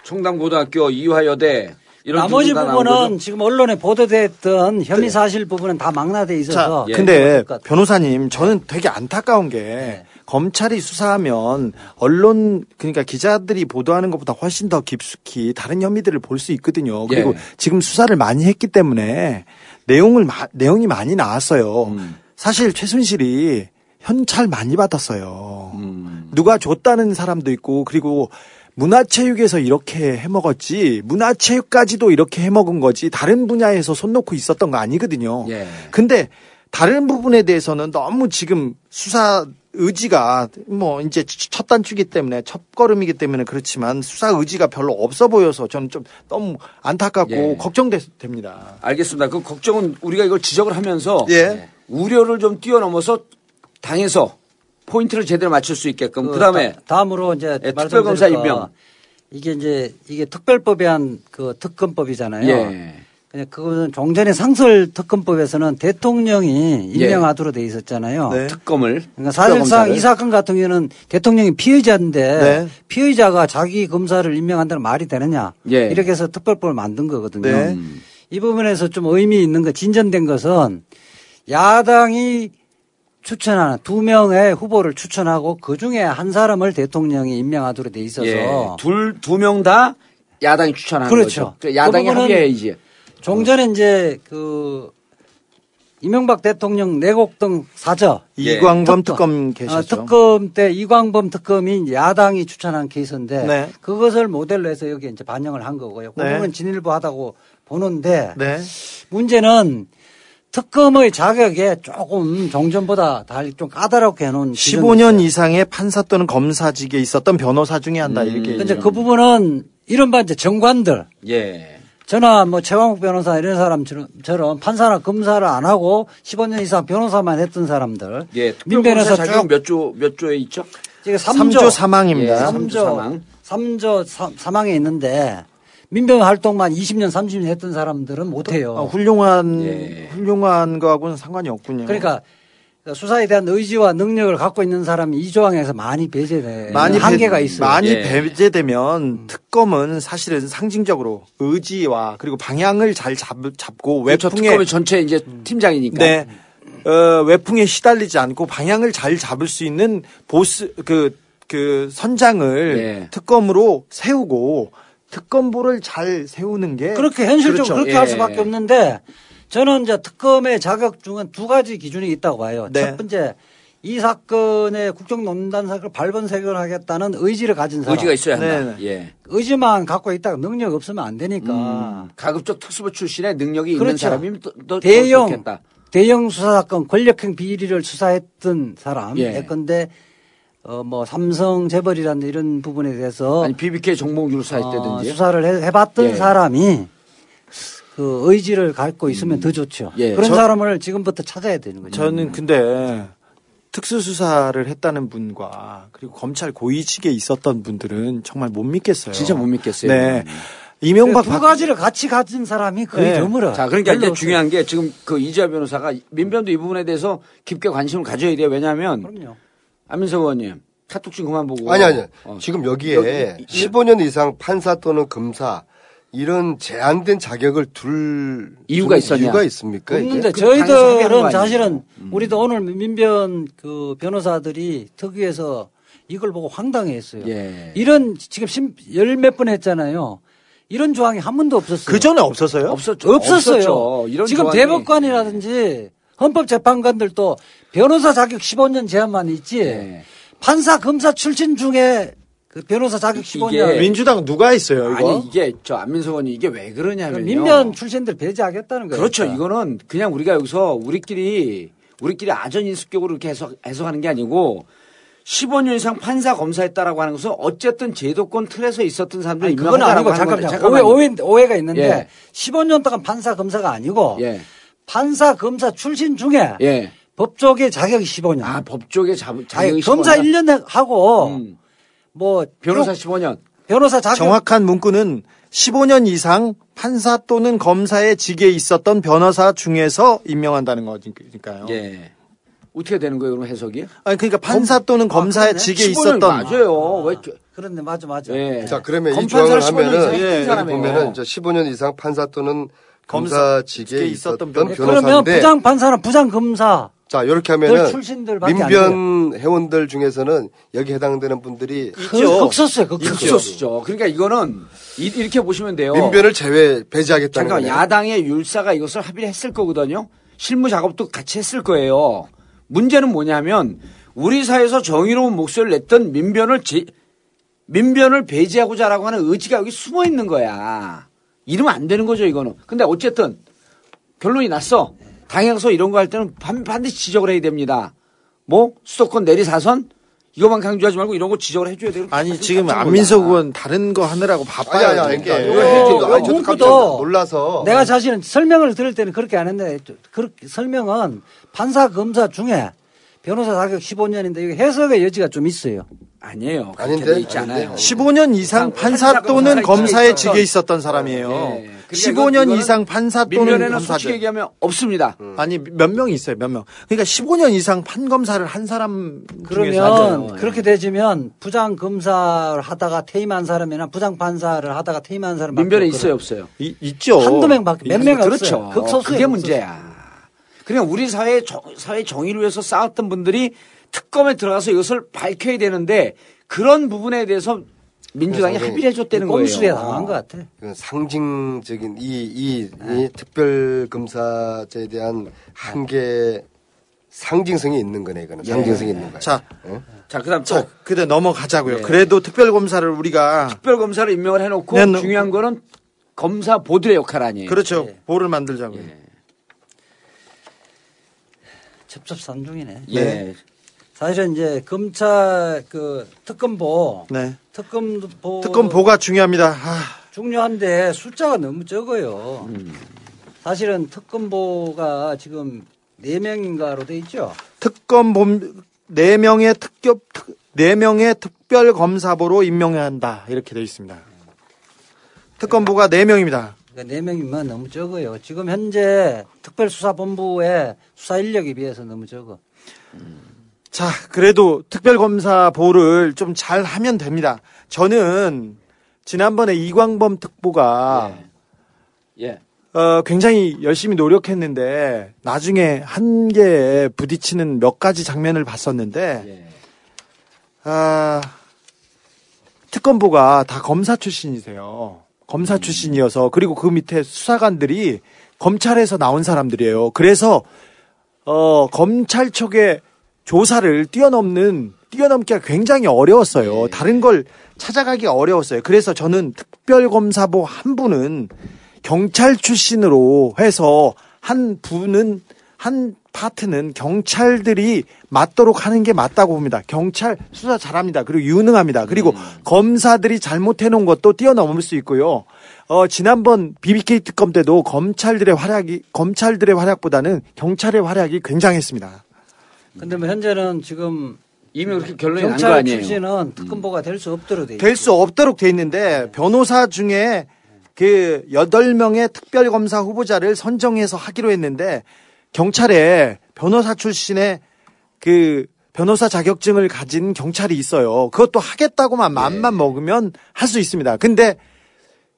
B: 청담고등학교 이화여대
C: 나머지 부분은? 지금 언론에 보도됐던 혐의 사실 부분은 다 망라돼 있어서
B: 예.
E: 근데. 변호사님 저는 되게 안타까운 게
C: 네.
E: 검찰이 수사하면 언론 그러니까 기자들이 보도하는 것보다 훨씬 더 깊숙이 다른 혐의들을 볼 수 있거든요. 그리고
B: 예.
E: 지금 수사를 많이 했기 때문에 내용을 마- 내용이 많이 나왔어요.
B: 음.
E: 사실 최순실이 현찰 많이 받았어요.
B: 음.
E: 누가 줬다는 사람도 있고 그리고 문화체육에서 이렇게 해먹었지 문화체육까지도 이렇게 해먹은 거지 다른 분야에서 손 놓고 있었던 거 아니거든요.
B: 예.
E: 근데 다른 부분에 대해서는 너무 지금 수사 의지가 뭐 이제 첫 단추기 때문에 첫 걸음이기 때문에 그렇지만 수사 의지가 별로 없어 보여서 저는 좀 너무 안타깝고
B: 예.
E: 걱정됩니다.
B: 알겠습니다. 그 걱정은 우리가 이걸 지적을 하면서
E: 예.
B: 우려를 좀 뛰어넘어서 당에서 포인트를 제대로 맞출 수 있게끔 그그 다음에
C: 다, 음으로 이제
B: 예, 특별검사
C: 거,
B: 임명.
C: 이게 이제 이게 특별법에 한 그 특검법이잖아요.
B: 예.
C: 그냥 그거는 종전의 상설 특검법에서는 대통령이
B: 예.
C: 임명하도록 돼 있었잖아요.
E: 네.
B: 특검을
C: 그러니까 사실상. 이 사건 같은 경우는 대통령이 피의자인데
E: 네.
C: 피의자가 자기 검사를 임명한다는 말이 되느냐
B: 예.
C: 이렇게 해서 특별법을 만든 거거든요.
E: 네.
B: 음.
C: 이 부분에서 좀 의미 있는 거 진전된 것은 야당이 추천하는 두 명의 후보를 추천하고 그 중에 한 사람을 대통령이 임명하도록 돼 있어서
B: 예. 둘두 명 다 야당이 추천하는
C: 그렇죠.
B: 거죠. 야당이
C: 그 부분은
B: 합의해야지.
C: 종전에 이제 그 이명박 대통령 내곡 등 사저
E: 이광범
C: 특검.
E: 특검 계셨죠.
C: 어, 특검 때 이광범 특검이 이제 야당이 추천한 케이스인데
E: 네.
C: 그것을 모델로 해서 여기 이제 반영을 한 거고요. 그
E: 네.
C: 부분은 진일보하다고 보는데
E: 네.
C: 문제는 특검의 자격에 조금 종전보다 달리 좀 까다롭게 해놓은
E: 15년 이상의 판사 또는 검사직에 있었던 변호사 중에 한다 이렇게.
C: 근데 그 부분은 이른바 이제 정관들
B: 예.
C: 저나 뭐 최광욱 변호사 이런 사람처럼 판사나 검사를 안 하고 15년 이상 변호사만 했던 사람들
B: 예.
C: 민변에서
B: 특별검사 자격
C: 쭉
B: 몇조 몇 조에 있죠?
C: 지금
E: 3조
C: 3조
E: 사망입니다.
B: 예,
C: 3조
B: 사망.
C: 3조 사망에 있는데 민변 활동만 20년 30년 했던 사람들은 못 해요.
E: 어, 훌륭한
B: 예.
E: 훌륭한 거하고는 상관이 없군요.
C: 그러니까 수사에 대한 의지와 능력을 갖고 있는 사람이 이 조항에서 많이 배제돼
E: 많이
C: 한계가
E: 배,
C: 있어요.
E: 많이
B: 예.
E: 배제되면 특검은 사실은 상징적으로 의지와 그리고 방향을 잘 잡, 잡고
B: 그렇죠.
E: 외풍에
B: 특검이 전체 이제 팀장이니까.
E: 네. 어, 외풍에 시달리지 않고 방향을 잘 잡을 수 있는 보스 그, 그 선장을
B: 예.
E: 특검으로 세우고 특검보를 잘 세우는 게
C: 그렇게 현실적으로
B: 그렇죠.
C: 그렇게
B: 예.
C: 할 수밖에 없는데 저는 이제 특검의 자격 중은 두 가지 기준이 있다고 봐요.
E: 네.
C: 첫 번째 이 사건의 국정농단 사건을 발본색을하겠다는 의지를 가진 사람.
B: 의지가 있어야 한다.
E: 네,
B: 예.
C: 의지만 갖고 있다가 능력 없으면 안 되니까.
B: 음, 가급적 특수부 출신의 능력이 있는
C: 그렇죠.
B: 사람이면 또, 또
C: 대형
B: 좋겠다.
C: 대형 수사 사건 권력형 비리를 수사했던 사람
B: 예.
C: 예컨대 어 뭐 삼성 재벌이라는 이런 부분에 대해서
B: 아니 BBK 정봉주를 수사했다든지.
C: 어, 수사를 해, 해봤던
B: 예.
C: 사람이 그 의지를 갖고 있으면 더 좋죠.
B: 예.
C: 그런
E: 저-
C: 사람을 지금부터 찾아야 되는 거죠.
E: 저는 근데 특수수사를 했다는 분과 그리고 검찰 고위직에 있었던 분들은 정말 못 믿겠어요.
B: 진짜 못 믿겠어요.
E: 네. 이명박
C: 두
E: 박-
C: 가지를 같이 가진 사람이 거의
E: 네.
C: 드물어.
B: 자, 그러니까 이제 중요한 게 지금 그 이지아 변호사가 민변도 이 부분에 대해서 깊게 관심을 가져야 돼요. 왜냐하면.
C: 그럼요.
B: 안민석 의원님 카톡 좀 그만 보고.
D: 아니 아니.
B: 어.
D: 지금 여기에
B: 여기-
D: 15년 이상 판사 또는 검사 이런 제한된 자격을 둘
B: 이유가
D: 둘
B: 있었냐?
D: 이유가 있습니까?
C: 없는데
B: 그
C: 저희들은? 사실은
B: 음.
C: 우리도 오늘 민변 그 변호사들이 특위에서 이걸 보고 황당해했어요.
B: 예.
C: 이런 지금 열 몇 번 했잖아요. 이런 조항이 한 번도 없었어요.
E: 그 전에 없었어요?
B: 없었죠.
C: 없었어요.
B: 없었죠. 이런
C: 지금
B: 조항이-
C: 대법관이라든지 헌법재판관들도 변호사 자격 15년 제한만 있지.
B: 예.
C: 판사 검사 출신 중에 그 변호사 자격 15년.
B: 이게
E: 민주당 누가 있어요, 이거?
B: 아니 이게 저 안민석 의원이 이게 왜 그러냐면요.
C: 민변 출신들 배제하겠다는 거예요.
B: 그렇죠.
C: 그러니까.
B: 이거는 그냥 우리가 여기서 우리끼리 우리끼리 아전인수격으로 이렇게 해석, 해석하는 게 아니고 15년 이상 판사 검사했다라고 하는 것은 어쨌든 제도권 틀에서 있었던 사람들이
C: 아니, 그건 아니고 잠깐만 오해, 오해, 오해 가 있는데
B: 예.
C: 15년 동안 판사 검사가 아니고
B: 예.
C: 판사 검사 출신 중에
B: 예.
C: 법조계 자격이 15년.
B: 아, 법조계 자, 자격이
C: 검사
B: 15년.
C: 1년 하고
B: 음.
C: 뭐
B: 변호사
C: 쭉
B: 15년.
C: 변호사 자격
E: 정확한 문구는 15년 이상 판사 또는 검사의 직에 있었던 변호사 중에서 임명한다는 거니까요.
B: 예. 어떻게 되는 거예요, 그럼 해석이?
E: 아니 그러니까 판사 또는 검 사의
C: 그러네.
E: 직에
B: 15년
E: 있었던
B: 맞아요. 왜 이렇게-
C: 그런데 맞아 맞아.
B: 예.
D: 자 그러면 이
B: 검판사를
D: 조항을
B: 15년 이상
D: 하면은
B: 사람이에요.
D: 보면은 이제 15년 이상 판사 또는
E: 검사
D: 직에 있었던
E: 있었던
C: 네, 그러면
D: 변호사인데
C: 부장 판사는 부장 검사
D: 자 이렇게
C: 들
D: 하면은 민변 회원들 중에서는 여기 해당되는 분들이
C: 그 극소수예요. 극소수.
B: 극소수죠. 그러니까 이거는 이- 이렇게 보시면 돼요.
D: 민변을 제외 배제하겠다는
B: 잠깐
D: 거예요.
B: 야당의 율사가 이것을 합의를 했을 거거든요. 실무 작업도 같이 했을 거예요. 문제는 뭐냐면 우리 사회에서 정의로운 목소리를 냈던 민변을 제- 민변을 배제하고자라고 하는 의지가 여기 숨어 있는 거야. 이러면 안 되는 거죠, 이거는. 근데 어쨌든 결론이 났어. 당에서 이런 거 할 때는 반, 반드시 지적을 해야 됩니다. 뭐 수도권 내리사선 이것만 강조하지 말고 이런 거 지적을 해줘야 돼요.
E: 아니 지금. 안민석 의원 다른 거 하느라고 바빠요.
D: 아니, 아니,
E: 이게.
D: 그러니까
B: 이거
D: 이거
C: 문구도
D: 깜짝 놀라서
C: 내가 사실은 설명을 들을 때는 그렇게 안 했는데 그렇게 설명은 판사 검사 중에 변호사 자격 15년인데 이게 해석의 여지가 좀 있어요.
B: 아니에요.
D: 아닌데?
B: 돼 있지 않아요.
D: 아닌데?
E: 15년 이상
B: 판사,
E: 또는
B: 검사의 직에
E: 있었던 사람이에요.
B: 예. 그러니까
E: 15년
B: 이건-
E: 이상 판사 또는 검사들.
B: 얘기하면 없습니다.
E: 아니 몇 명이 있어요, 몇 명. 그러니까 15년 이상 판 검사를 한 사람
C: 그러면
B: 예.
C: 그렇게 되지면 부장 검사를 하다가 퇴임한 사람이나 부장 판사를 하다가 퇴임한 사람
B: 민변에 있어요, 없어요?
E: 이- 있죠.
C: 한두 명밖에 몇명
B: 그렇죠.
C: 없어요. 극소수예요.
B: 그게. 문제야. 그러니까 우리 사회 정, 사회 정의를 위해서 싸웠던 분들이 특검에 들어가서 이것을 밝혀야 되는데 그런 부분에 대해서 민주당이 합의를 해줬다는 거예요.
C: 꼼수에 당한 것 같아.
D: 그 상징적인 이, 이, 이 특별검사제에 대한 한계 상징성이 있는 거네, 이거는. 상징성이 있는 거야.
E: 자,
B: 자, 그 다음 또
E: 자, 그대 넘어가자고요.
B: 예.
E: 그래도 특별검사를 우리가
B: 특별검사를 임명을 해놓고
E: 네, 너-
B: 중요한 거는 검사 보들의 역할 아니에요.
E: 그렇죠.
C: 예.
E: 보를 만들자고요.
C: 첩첩산중이네.
B: 예.
E: 네.
C: 사실은 이제 검찰 그 특검보
E: 네.
C: 특검보
E: 특검 보가 중요합니다. 아,
C: 중요한데 숫자가 너무 적어요.
B: 음.
C: 사실은 특검보가 지금 네 명인가로 돼 있죠.
E: 특검 봄네 명의 특급 네 명의 특별 검사보로 임명해야 한다 이렇게 되어 있습니다. 특검보가 네 명입니다.
C: 그러니까 네 명이면 너무 적어요. 지금 현재 특별수사본부의 수사 인력에 비해서 너무 적어.
E: 자, 그래도 특별검사 보를 좀 잘 하면 됩니다. 저는 지난번에 이광범 특보가
B: 예.
E: 어, 굉장히 열심히 노력했는데 나중에 한계에 부딪히는 몇 가지 장면을 봤었는데
B: 예.
E: 아, 특검보가 다 검사 출신이세요. 검사 출신이어서 그리고 그 밑에 수사관들이 검찰에서 나온 사람들이에요. 그래서 어, 검찰 쪽의 조사를 뛰어넘는 뛰어넘기가 굉장히 어려웠어요. 다른 걸 찾아가기 어려웠어요. 그래서 저는 특별검사보 한 분은 경찰 출신으로 해서 한 분은 한 파트는 경찰들이 맞도록 하는 게 맞다고 봅니다. 경찰 수사 잘합니다. 그리고 유능합니다. 그리고 검사들이 잘못해 놓은 것도 뛰어넘을 수 있고요. 어, 지난번 BBK 특검 때도 검찰들의 활약이 검찰들의 활약보다는 경찰의 활약이 굉장했습니다.
C: 근데 뭐 현재는 지금
B: 이미 그렇게 결론이 난 거
C: 경찰
B: 아니에요.
C: 출신은 특검보가 될 수 없도록 돼 있죠.
E: 될수 없도록 돼 있는데 변호사 중에 그 8명의 특별검사 후보자를 선정해서 하기로 했는데 경찰에 변호사 출신의 그 변호사 자격증을 가진 경찰이 있어요. 그것도 하겠다고만 마음만 먹으면 할 수 있습니다. 근데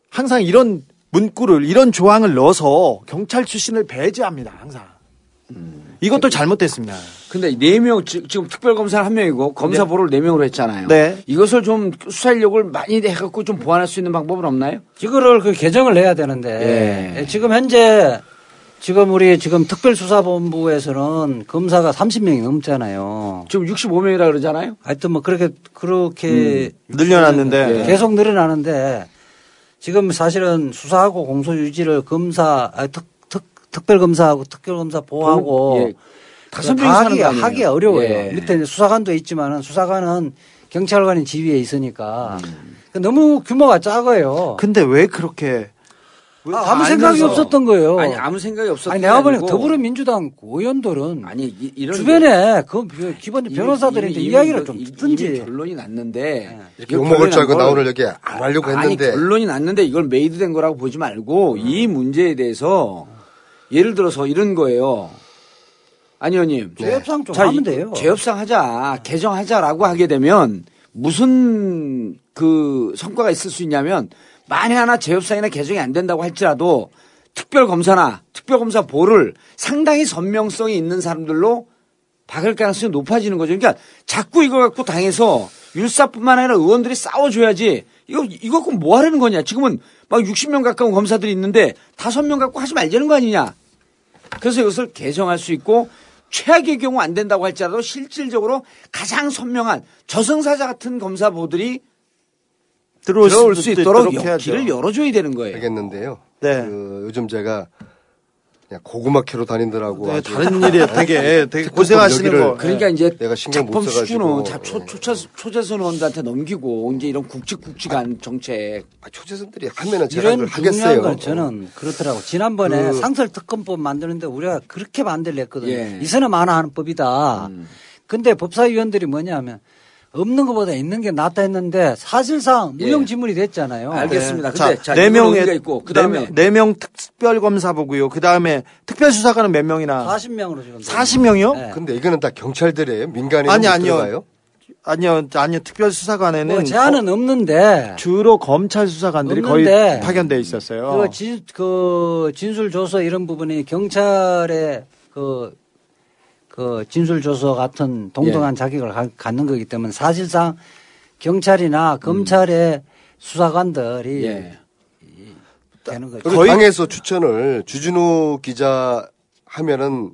E: 항상 이런 문구를 이런 조항을 넣어서 경찰 출신을 배제합니다. 항상. 이것도 잘못됐습니다.
B: 근데 네 명 지금 특별 검사 한 명이고 검사 보를 네 명으로 했잖아요.
E: 네.
B: 이것을 좀 수사 인력을 많이 해갖고 좀 보완할 수 있는 방법은 없나요?
C: 이거를 그 개정을 해야 되는데
B: 예.
C: 지금 현재 지금 우리 지금 특별수사본부에서는 검사가 30명이 넘잖아요.
B: 지금 65명이라 그러잖아요.
C: 하여튼 뭐 그렇게 그렇게
E: 늘려놨는데.
B: 예.
C: 계속 늘어나는데 지금 사실은 수사하고 공소 유지를 검사 아, 특, 특, 특별검사하고 특별검사 보호하고
B: 예. 다섯
C: 다
B: 명이
C: 하기? 하기 어려워요.
B: 예.
C: 밑에 수사관도 있지만은 수사관은 경찰관이 지위에 있으니까
B: 음.
C: 그 너무 규모가 작아요.
E: 근데 왜 그렇게
C: 아, 아무 생각이. 없었던 거예요.
B: 아니 아무 생각이 없었던
C: 아니
B: 게
C: 내가 보니까 더불어민주당 의원들은
B: 아니 이, 이런
C: 주변에 그 기본 변호사들한테 이야기를 좀 듣든지.
B: 결론이 났는데
D: 이렇게 욕먹을 줄 알고 나 오늘 여기 안 하려고
B: 아니
D: 했는데
B: 결론이 났는데 이걸 메이드된 거라고 보지 말고 이 문제에 대해서 예를 들어서 이런 거예요. 아니 의원님.
C: 죄협상 좀
B: 자,
C: 하면
B: 이-
C: 돼요.
B: 죄협상 하자. 개정하자라고 하게 되면 무슨 그 성과가 있을 수 있냐면 만에 하나 재협상이나 개정이 안 된다고 할지라도 특별검사나 특별검사 보를 상당히 선명성이 있는 사람들로 박을 가능성이 높아지는 거죠. 그러니까 자꾸 이거 갖고 당해서 율사뿐만 아니라 의원들이 싸워줘야지 이거 이거 갖고 뭐 하려는 거냐. 지금은 막 60명 가까운 검사들이 있는데 다섯 명 갖고 하지 말자는 거 아니냐. 그래서 이것을 개정할 수 있고 최악의 경우 안 된다고 할지라도 실질적으로 가장 선명한 저승사자 같은 검사보들이
E: 들어올,
B: 들어올 수 있도록
E: 해야죠.
B: 길을 열어줘야 되는 거예요.
D: 알겠는데요.
E: 네.
D: 그 요즘 제가 그냥 고구마 캐러 다니더라고.
E: 네. 다른 일에 되게 되게 고생하시는 거.
B: 그러니까 이제
D: 내가 신경 못
B: 작품
D: 써가지고.
B: 수준은 자, 초, 초차, 초재선 의원들한테 넘기고 이제 이런 굵직굵직한 정책
D: 아, 초재선들이 하면은
C: 이런
D: 하겠어요.
C: 건 저는 그렇더라고. 지난번에
D: 그-
C: 상설 특검법 만드는데 우리가 그렇게 반대를 했거든요.
B: 예.
C: 이선은 많아 하는 법이다. 근데 법사위원들이 뭐냐면 없는 것보다 있는 게 낫다 했는데 사실상
B: 예.
C: 무용지물이 됐잖아요.
B: 알겠습니다.
E: 자,
B: 근데 자,
E: 네 명의
B: 있고 그다음에
E: 네 명 특별 검사 보고요. 그다음에 특별 수사관은 몇 명이나?
C: 40명으로 지금.
E: 40명이요?
C: 네.
D: 근데 이거는 다 경찰들이에요. 민간인
E: 아니,
D: 못
E: 아니요.
D: 들어가요?
E: 아니요, 아니요. 특별 수사관에는
C: 뭐 제한은 없는데
E: 주로 검찰 수사관들이 거의 파견돼 있었어요.
C: 그, 진, 그 진술 조서 이런 부분이 경찰의 그, 그 진술 조서 같은 동등한 자격을 가- 갖는 거기 때문에 사실상 경찰이나 검찰의 수사관들이
B: 예.
C: 되는 거죠.
E: 거의-
D: 당에서 추천을 주진우 기자 하면은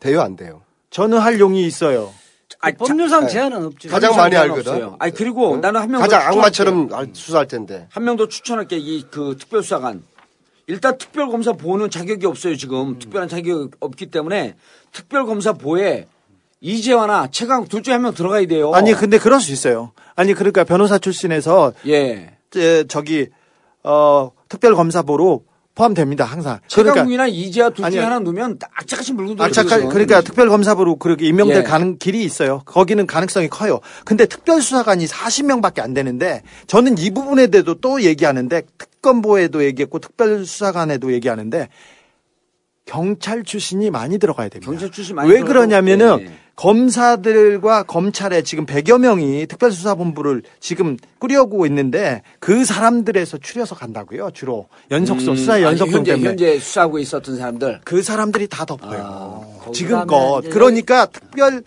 D: 돼요, 안 돼요?
E: 저는 할 용이 있어요.
B: 아니, 자-
C: 법률상
D: 네.
C: 제한은 없죠.
D: 가장 많이 알거든.
B: 없어요. 아니 그리고 나는 한명더
D: 가장. 악마처럼 알- 수사할 텐데.
B: 한 명 더 추천할게 이 그 특별수사관. 일단 특별검사 보는 자격이 없어요 지금 특별한 자격이 없기 때문에 특별검사 보에 이재화나 최강 둘 중에 한 명 들어가야 돼요.
E: 아니 근데 그럴 수 있어요. 아니 그러니까 변호사 출신에서
B: 예.
E: 제, 저기 어 특별검사보로 포함됩니다 항상. 그러니까
B: 최강욱이나 이재화 둘 중에. 하나 넣으면 악착같이 물고 들어요.
E: 악착 그러니까 특별검사부로 그렇게 임명될
B: 예.
E: 가능 길이 있어요. 거기는 가능성이 커요. 근데 특별수사관이 40명밖에 안 되는데 저는 이 부분에 대해서 또 얘기하는데 특 검보에도 얘기했고 특별수사관에도 얘기하는데 경찰 출신이 많이 들어가야 됩니다.
B: 경찰 출신 많이
E: 왜 그러냐면은
B: 네.
E: 검사들과 검찰에 지금 100여 명이 특별수사본부를 지금 꾸려오고 있는데 그 사람들에서 추려서 간다고요. 주로 연속성 수사
B: 아니,
E: 연속성
B: 현재,
E: 때문에
B: 현재 수사하고 있었던 사람들
E: 그 사람들이 다 덮어요.
C: 가면
E: 지금껏 그러니까 특별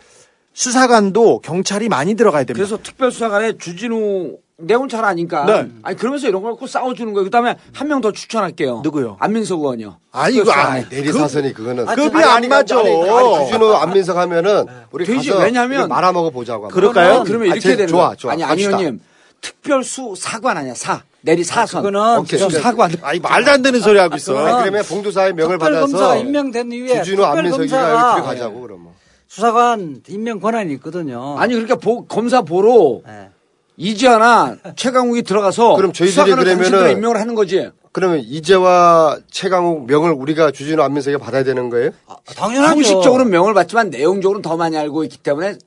E: 수사관도 경찰이 많이 들어가야 됩니다.
B: 그래서 특별수사관에 주진우 내용 잘 아니까.
E: 네.
B: 아니 그러면서 이런 걸 갖고 싸워주는 거예요. 그다음에 한 명 더 추천할게요.
E: 누구요?
B: 안민석 의원이요.
E: 아 이거 아,
B: 특별수사관에.
D: 내리사선이 그거는
E: 급이
D: 아니,
E: 안
D: 아니,
E: 맞아.
D: 아니, 아니, 주진우 안민석 하면은 우리
B: 되지.
D: 가서
B: 왜냐면-
D: 말아먹어 보자고. 한번.
E: 그럴까요?
B: 그러면
D: 아,
B: 이렇게
D: 제-
B: 되는
D: 좋아,
B: 거예요.
D: 좋아.
B: 아니 안. 의원님 특별수 사관 아니야 사 내리 사선.
C: 그거는
B: 오케이. 사관.
E: 아니 말도 안 되는 소리 하고 있어.
D: 아니, 그러면 봉도사의 명을 받아서
C: 임명된 이후에
D: 주진우 안민석이가 여기 들어가자고 그러면.
C: 수사관 임명 권한이 있거든요.
B: 아니 그러니까 보- 검사 보러
C: 예.
B: 이지아나 최강욱이 들어가서
D: 그럼 저희들이
B: 수사관을
D: 그러면은
B: 임명을 하는 거지.
D: 그러면 이재와 최강욱 명을 우리가 주진우 안민석이 받아야 되는 거예요?
C: 아, 당연하죠.
B: 형식적으로는 명을 받지만 내용적으로는 더 많이 알고 있기 때문에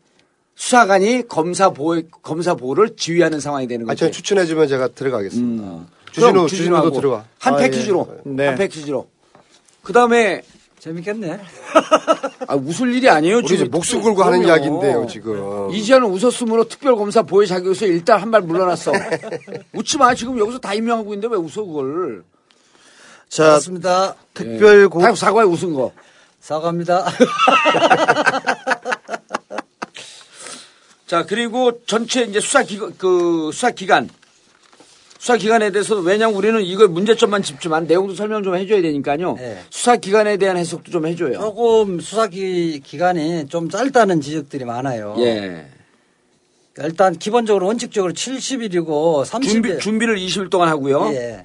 B: 수사관이 검사 보호 검사 보호를 지휘하는 상황이 되는
D: 아,
B: 거지.
D: 저 추천해 주면 제가 들어가겠습니다.
B: 음.
D: 주진우, 주진우도 들어가.
B: 한
D: 아,
B: 패키지로
D: 예.
E: 네.
B: 한 패키지로. 그 다음에
C: 재밌겠네.
B: 아, 웃을 일이 아니에요. 지금
D: 목숨 걸고 하는
B: 그럼요.
D: 이야기인데요, 지금.
B: 이지아는 웃었으므로 특별검사 보호 자격에서 일단 한 발 물러났어. <laughs> 웃지 마. 지금 여기서 다 임명하고 있는데 왜 웃어 그걸.
E: 자,
C: 맞습니다.
E: 특별
B: 고다 사과에 웃은 거.
C: 사과합니다. <laughs>
B: 자, 그리고 전체 이제 수사 기간, 그 수사 기간. 수사 기간에 대해서 왜냐면 우리는 이걸 문제점만 짚지만 내용도 설명 좀 해줘야 되니까요.
C: 네.
B: 수사 기간에 대한 해석도 좀 해줘요.
C: 조금 수사 기, 기간이 좀 짧다는 지적들이 많아요.
B: 예.
C: 일단 기본적으로 원칙적으로 70일이고 30일.
B: 준비, 준비를 20일 동안 하고요.
C: 예.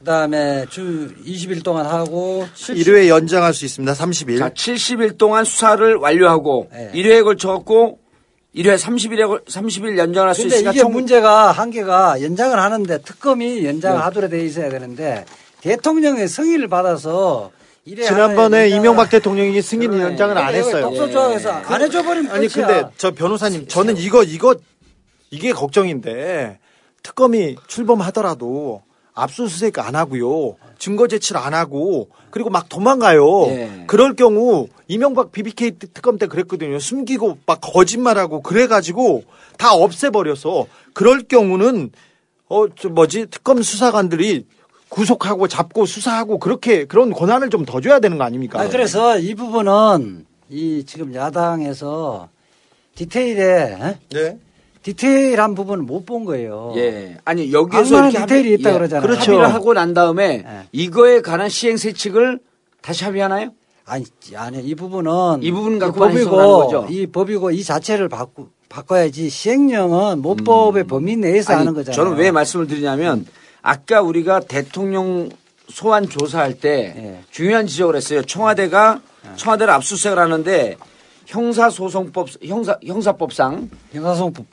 C: 그다음에 주 20일 동안 하고 70,
E: 1회 연장할 수 있습니다. 30일.
B: 자, 70일 동안 수사를 완료하고
C: 네.
B: 1회에 걸쳐갖고 1회 30일에 30일 연장할 수 있으니까
C: 이게
B: 총
C: 문제가 한계가 연장을 하는데 특검이 연장을
B: 네.
C: 하도록 돼 있어야 되는데 대통령의 승인을 받아서
E: 지난번에 이명박 대통령이 승인
B: 그러네.
E: 연장을 안 했어요.
C: 독소조항에서 안 해줘버리면
E: 아니
C: 끝이야.
E: 근데 저 변호사님 저는 이거 이거 이게 걱정인데 특검이 출범하더라도 압수수색 안 하고요 증거 제출 안 하고 그리고 막 도망가요.
B: 예.
E: 그럴 경우 이명박 BBK 특검 때 그랬거든요. 숨기고 막 거짓말하고 그래가지고 다 없애버려서 그럴 경우는 어 저 뭐지 특검 수사관들이 구속하고 잡고 수사하고 그렇게 그런 권한을 좀 더 줘야 되는 거 아닙니까?
C: 아, 그래서 이 부분은 이 지금 야당에서 디테일에 에?
E: 네.
C: 디테일한 부분을 못 본 거예요.
B: 예. 아니 여기에서 이렇게
C: 디테일이 있다 그러잖아요.
E: 그렇죠.
B: 합의를 하고 난 다음에
C: 예.
B: 이거에 관한 시행 세칙을 다시 합의하나요?
C: 아니, 아니 이 부분은
B: 이 부분 갖고
C: 법이고
B: 하는 거죠?
C: 이 법이고 이 자체를 바꾸 바꿔야지 시행령은 모법의 범위 내에서
B: 음. 아니,
C: 하는 거잖아요.
B: 저는 왜 말씀을 드리냐면 아까 우리가 대통령 소환 조사할 때
C: 예.
B: 중요한 지적을 했어요. 청와대가 청와대를 압수수색을 하는데 형사소송법 형사 형사법상
C: 형사소송법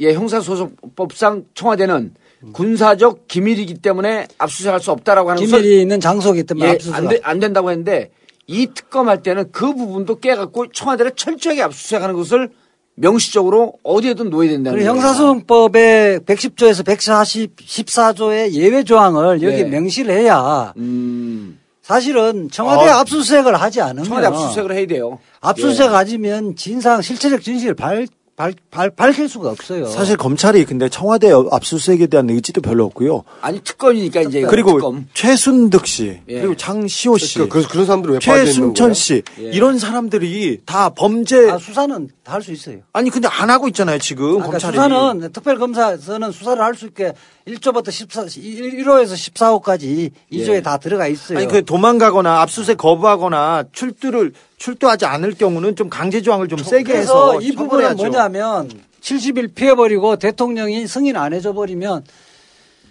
B: 예 형사소송법상 청와대는 군사적 기밀이기 때문에 압수수색할 수 없다라고 하는
C: 기밀이 있는 장소이기 때문에
B: 예,
C: 압수수색.
B: 안, 돼- 안 된다고 했는데 이 특검할 때는 그 부분도 깨갖고 청와대를 철저하게 압수수색하는 것을 명시적으로 어디에든 놓아야 된다는 거예요.
C: 형사소송법의 110조에서 114조의 예외 조항을 여기
B: 예.
C: 명시를 해야
B: 음,
C: 사실은 청와대
E: 아,
C: 압수수색을 하지 않으면
B: 청와대 압수수색을 해야 돼요.
C: 압수수색
B: 예.
C: 하지면 진상 실체적 진실을 발, 발, 발, 밝힐 수가 없어요.
E: 사실 검찰이 근데 청와대 압수수색에 대한 의지도 별로 없고요.
B: 아니 특검이니까 이제 이거
E: 그리고
B: 특검.
E: 최순득 씨,
B: 예.
E: 그리고 장시호 씨,
D: 그러니까 그래서 그런 사람들은 왜 빠져 있는
E: 최순천? 씨
B: 예.
E: 이런 사람들이 다 범죄
C: 아, 수사는 다 할 수 있어요.
E: 아니 근데 안 하고 있잖아요 지금
C: 아까
E: 검찰이.
C: 수사는 특별검사에서는 수사를 할 수 있게 1조부터 14, 1호에서 14호까지 2조에
B: 예.
C: 다 들어가 있어요.
E: 아니 그 도망가거나 압수수색 거부하거나 출두를 출두하지 않을 경우는 좀 강제 조항을 좀 세게
C: 그래서
E: 해서
C: 이 부분은. 뭐냐면 70일 피해버리고 대통령이 승인 안 해줘버리면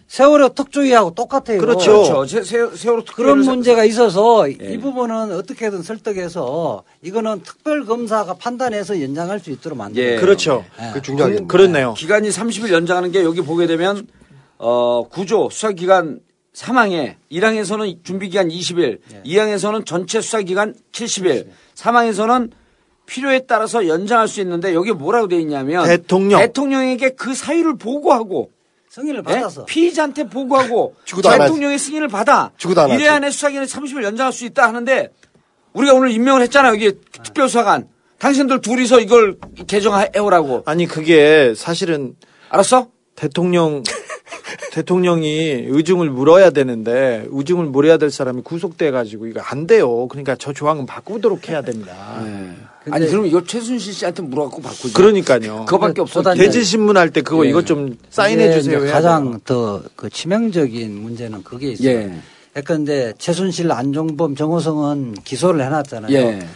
C: 세월호 특조위하고 똑같아요.
E: 그렇죠.
B: 그렇죠. 세, 세, 세월호 특검
C: 그런 문제가 있어서
B: 예.
C: 이 부분은 어떻게든 설득해서 이거는 특별 검사가 판단해서 연장할 수 있도록 만들어요.
B: 예.
E: 그렇죠.
D: 그게 중요하겠네.
E: 그렇네요.
B: 기간이 30일 연장하는 게 여기 보게 되면 어 구조 수사 기간 3항에 1항에서는 준비 기간 20일,
C: 예.
B: 2항에서는 전체 수사 기간 70일, 3항에서는 필요에 따라서 연장할 수 있는데 여기 뭐라고 돼 있냐면
E: 대통령.
B: 대통령에게 그 사유를 보고하고
C: 승인을
B: 예?
C: 받아서
B: 피의자한테 보고하고 <laughs> 대통령의 승인을 받아
D: 죽어도 안
B: 이래
D: 하죠.
B: 안에 수사기간을 30일 연장할 수 있다 하는데 우리가 오늘 임명을 했잖아요. 여기 특별수사관. 당신들 둘이서 이걸 개정해오라고.
E: 아니 그게 사실은
B: 알았어?
E: 대통령 <laughs> 대통령이 의중을 물어야 되는데 의중을 물어야 될 사람이 구속돼 가지고 이거 안 돼요. 그러니까 저 조항은 바꾸도록 해야 됩니다.
B: 아니 그럼 이거 최순실 씨한테 물어갖고 바꾸자.
E: 그러니까요.
B: 그거밖에 없어.
C: 보다
E: 대지 신문 할 때 그거
B: 예.
E: 이것 좀 사인해 주세요.
C: 가장. 더 그 치명적인 문제는 그게 있어요.
B: 예.
C: 그런데 최순실, 안종범, 정호성은 기소를 해놨잖아요.
B: 예.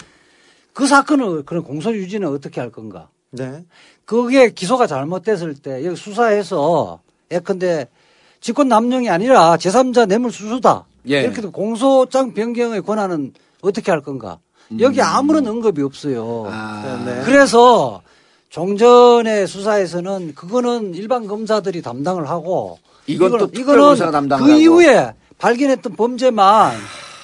C: 그 사건을 그런 공소 유지는 어떻게 할 건가?
E: 네.
C: 그게 기소가 잘못됐을 때 여기 수사해서 예컨대 직권 남용이 아니라 제3자 뇌물 수수다.
B: 예.
C: 이렇게 되면 공소장 변경의 권한은 어떻게 할 건가? 여기 아무런 언급이 없어요.
B: 음. 아,
E: 네.
C: 그래서 종전의 수사에서는 그거는 일반 검사들이 담당을 하고
B: 이건 또
C: 이거는- 그
B: 하고.
C: 이후에 발견했던 범죄만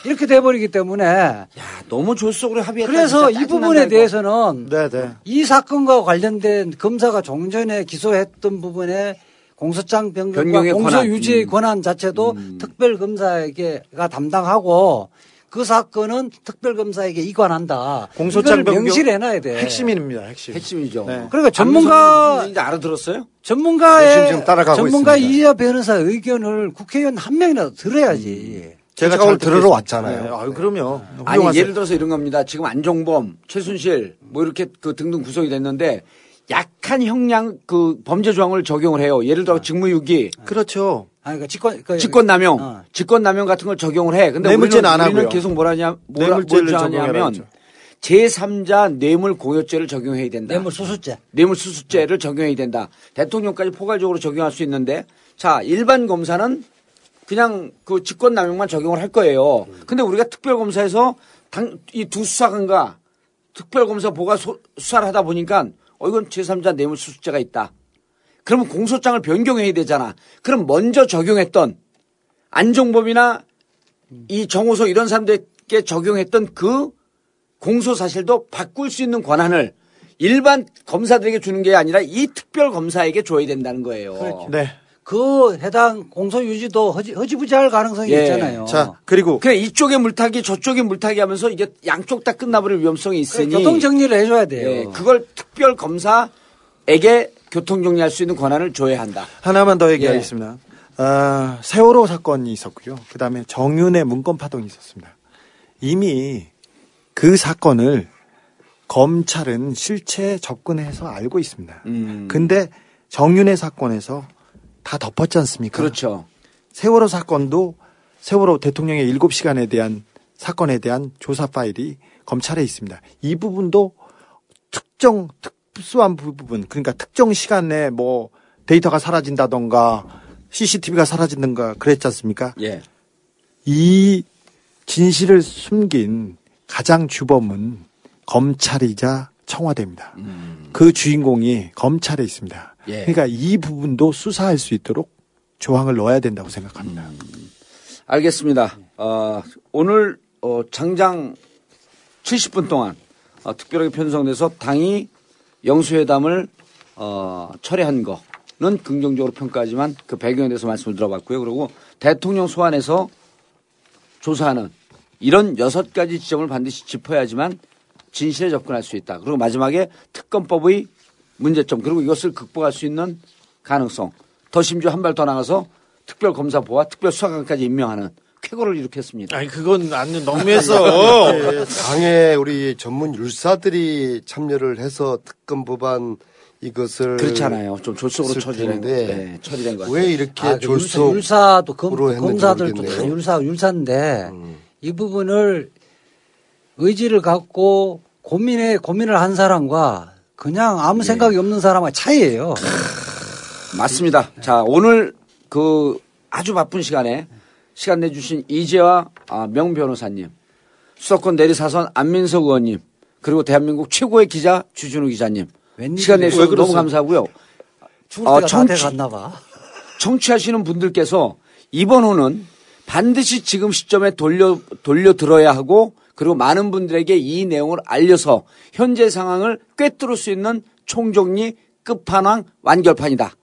C: 이렇게 돼버리기 때문에
B: 야, 너무 졸속으로 합의했다.
C: 그래서 이 부분에. 대해서는
E: 네, 네.
C: 이 사건과 관련된 검사가 종전에 기소했던 부분에 공소장 변경과 공소
B: 권한.
C: 유지의
B: 음.
C: 권한 자체도 특별검사에게가 담당하고 그 사건은 특별검사에게 이관한다.
E: 공소장 변경
C: 명시를 해놔야 돼.
E: 핵심입니다. 핵심.
B: 핵심이죠.
E: 네.
C: 그러니까 전문가
B: 이제 알아들었어요?
C: 전문가의
D: 지금 따라가고
C: 전문가
D: 있습니다.
C: 이하 변호사 의견을 국회의원 한 명이라도 들어야지.
D: 제가
E: 잘
D: 오늘 들으러. 왔잖아요.
E: 네. 아유, 그럼요.
B: 아니
E: 훌륭하세요.
B: 예를 들어서 이런 겁니다. 지금 안종범, 최순실 뭐 이렇게 그 등등 구성이 됐는데 약한 형량 그 범죄 조항을 적용을 해요. 예를 들어 직무유기,
E: 그렇죠.
C: 아니 그 직권 그
B: 직권남용,
C: 어.
B: 직권남용 같은 걸 적용을 해. 근데
E: 뇌물죄는
B: 우리는,
E: 안
B: 우리는
E: 하고요.
B: 계속 뭐라냐, 뭐라,
E: 적용해라
B: 하냐면
E: 했죠.
B: 제3자 뇌물 공여죄를 적용해야 된다.
C: 뇌물 수수죄.
B: 뇌물 수수죄를 적용해야 된다. 대통령까지 포괄적으로 적용할 수 있는데 자 일반 검사는 그냥 그 직권남용만 적용을 할 거예요. 근데 우리가 특별검사에서 이두 수사관과 특별검사 보가 소- 수사를 하다 보니까 어 이건 제3자 뇌물 수수죄가 있다. 그러면 공소장을 변경해야 되잖아. 그럼 먼저 적용했던 안종범이나 이 정호소 이런 사람들에게 적용했던 그 공소 사실도 바꿀 수 있는 권한을 일반 검사들에게 주는 게 아니라 이 특별 검사에게 줘야 된다는 거예요.
E: 네.
C: 그 해당 공소 유지도 허지, 허지부지할 가능성이
B: 예.
C: 있잖아요.
E: 자, 그리고
B: 그래 이쪽에 물타기 저쪽에 물타기 하면서 이게 양쪽 다 끝나버릴 위험성이
C: 그래,
B: 있으니
C: 교통 정리를 해줘야 돼요.
B: 예, 그걸 특별 검사에게 교통 정리할 수 있는 권한을 줘야 한다.
E: 하나만 더
B: 예.
E: 얘기하겠습니다. 아, 세월호 사건이 있었고요. 그 다음에 정윤의 문건 파동이 있었습니다. 이미 그 사건을 검찰은 실체 접근해서 알고 있습니다.
B: 음.
E: 근데 정윤의 사건에서 다 덮었지 않습니까?
B: 그렇죠.
E: 세월호 사건도 세월호 대통령의 7시간에 대한 사건에 대한 조사 파일이 검찰에 있습니다. 이 부분도 특정 특수한 부분 그러니까 특정 시간에 뭐 데이터가 사라진다던가 CCTV가 사라진다던가 그랬지 않습니까?
B: 예.
E: 이 진실을 숨긴 가장 주범은 검찰이자 청와대입니다. 그 주인공이 검찰에 있습니다.
B: 예.
E: 그러니까 이 부분도 수사할 수 있도록 조항을 넣어야 된다고 생각합니다.
B: 알겠습니다. 어, 오늘 어, 장장 70분 동안 어, 특별하게 편성돼서 당이 영수회담을 어, 철회한 거는 긍정적으로 평가하지만 그 배경에 대해서 말씀을 들어봤고요. 그리고 대통령 소환에서 조사하는 이런 여섯 가지 지점을 반드시 짚어야지만 진실에 접근할 수 있다. 그리고 마지막에 특검법의 문제점 그리고 이것을 극복할 수 있는 가능성 더 심지어 한 발 더 나가서 특별검사부와 특별수사관까지 임명하는 쾌거를 일으켰습니다.
E: 아니 그건 안 너무했어.
D: 네, 당의 우리 전문 율사들이 참여를 해서 특검 법안 이것을
B: 그렇잖아요. 좀 졸속으로 처리된, 네, 처리된 것 같아요.
D: 왜 이렇게
C: 아, 그
D: 졸속
C: 율사, 도 검, 검사들도 다.
D: 음.
C: 율사, 율사인데 이 부분을 의지를 갖고 고민에 고민을 한 사람과 그냥 아무
B: 예.
C: 생각이 없는 사람과 차이예요.
B: 맞습니다. 자, 오늘 그 아주 바쁜 시간에 시간 내주신 이재화 아, 명 변호사님, 수도권 내리사선 안민석 의원님, 그리고 대한민국 최고의 기자 주준우 기자님. 시간
C: 왜
B: 내주셔서 너무
C: 그러세요?
B: 감사하고요.
C: 죽을
B: 어,
C: 봐.
B: 청취하시는 분들께서 이번 호는 반드시 지금 시점에 돌려 돌려 들어야 하고 그리고 많은 분들에게 이 내용을 알려서 현재 상황을 꿰뚫을 수 있는 총정리 끝판왕 완결판이다.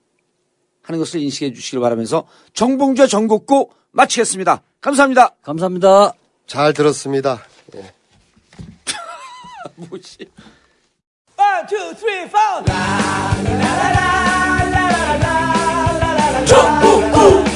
B: 하는 것을 인식해 주시길 바라면서 정봉주 전국구 마치겠습니다. 감사합니다.
C: 감사합니다.
D: 잘 들었습니다. 예.
B: 뭐지?
A: 1, 2, 3, 4! 정봉주.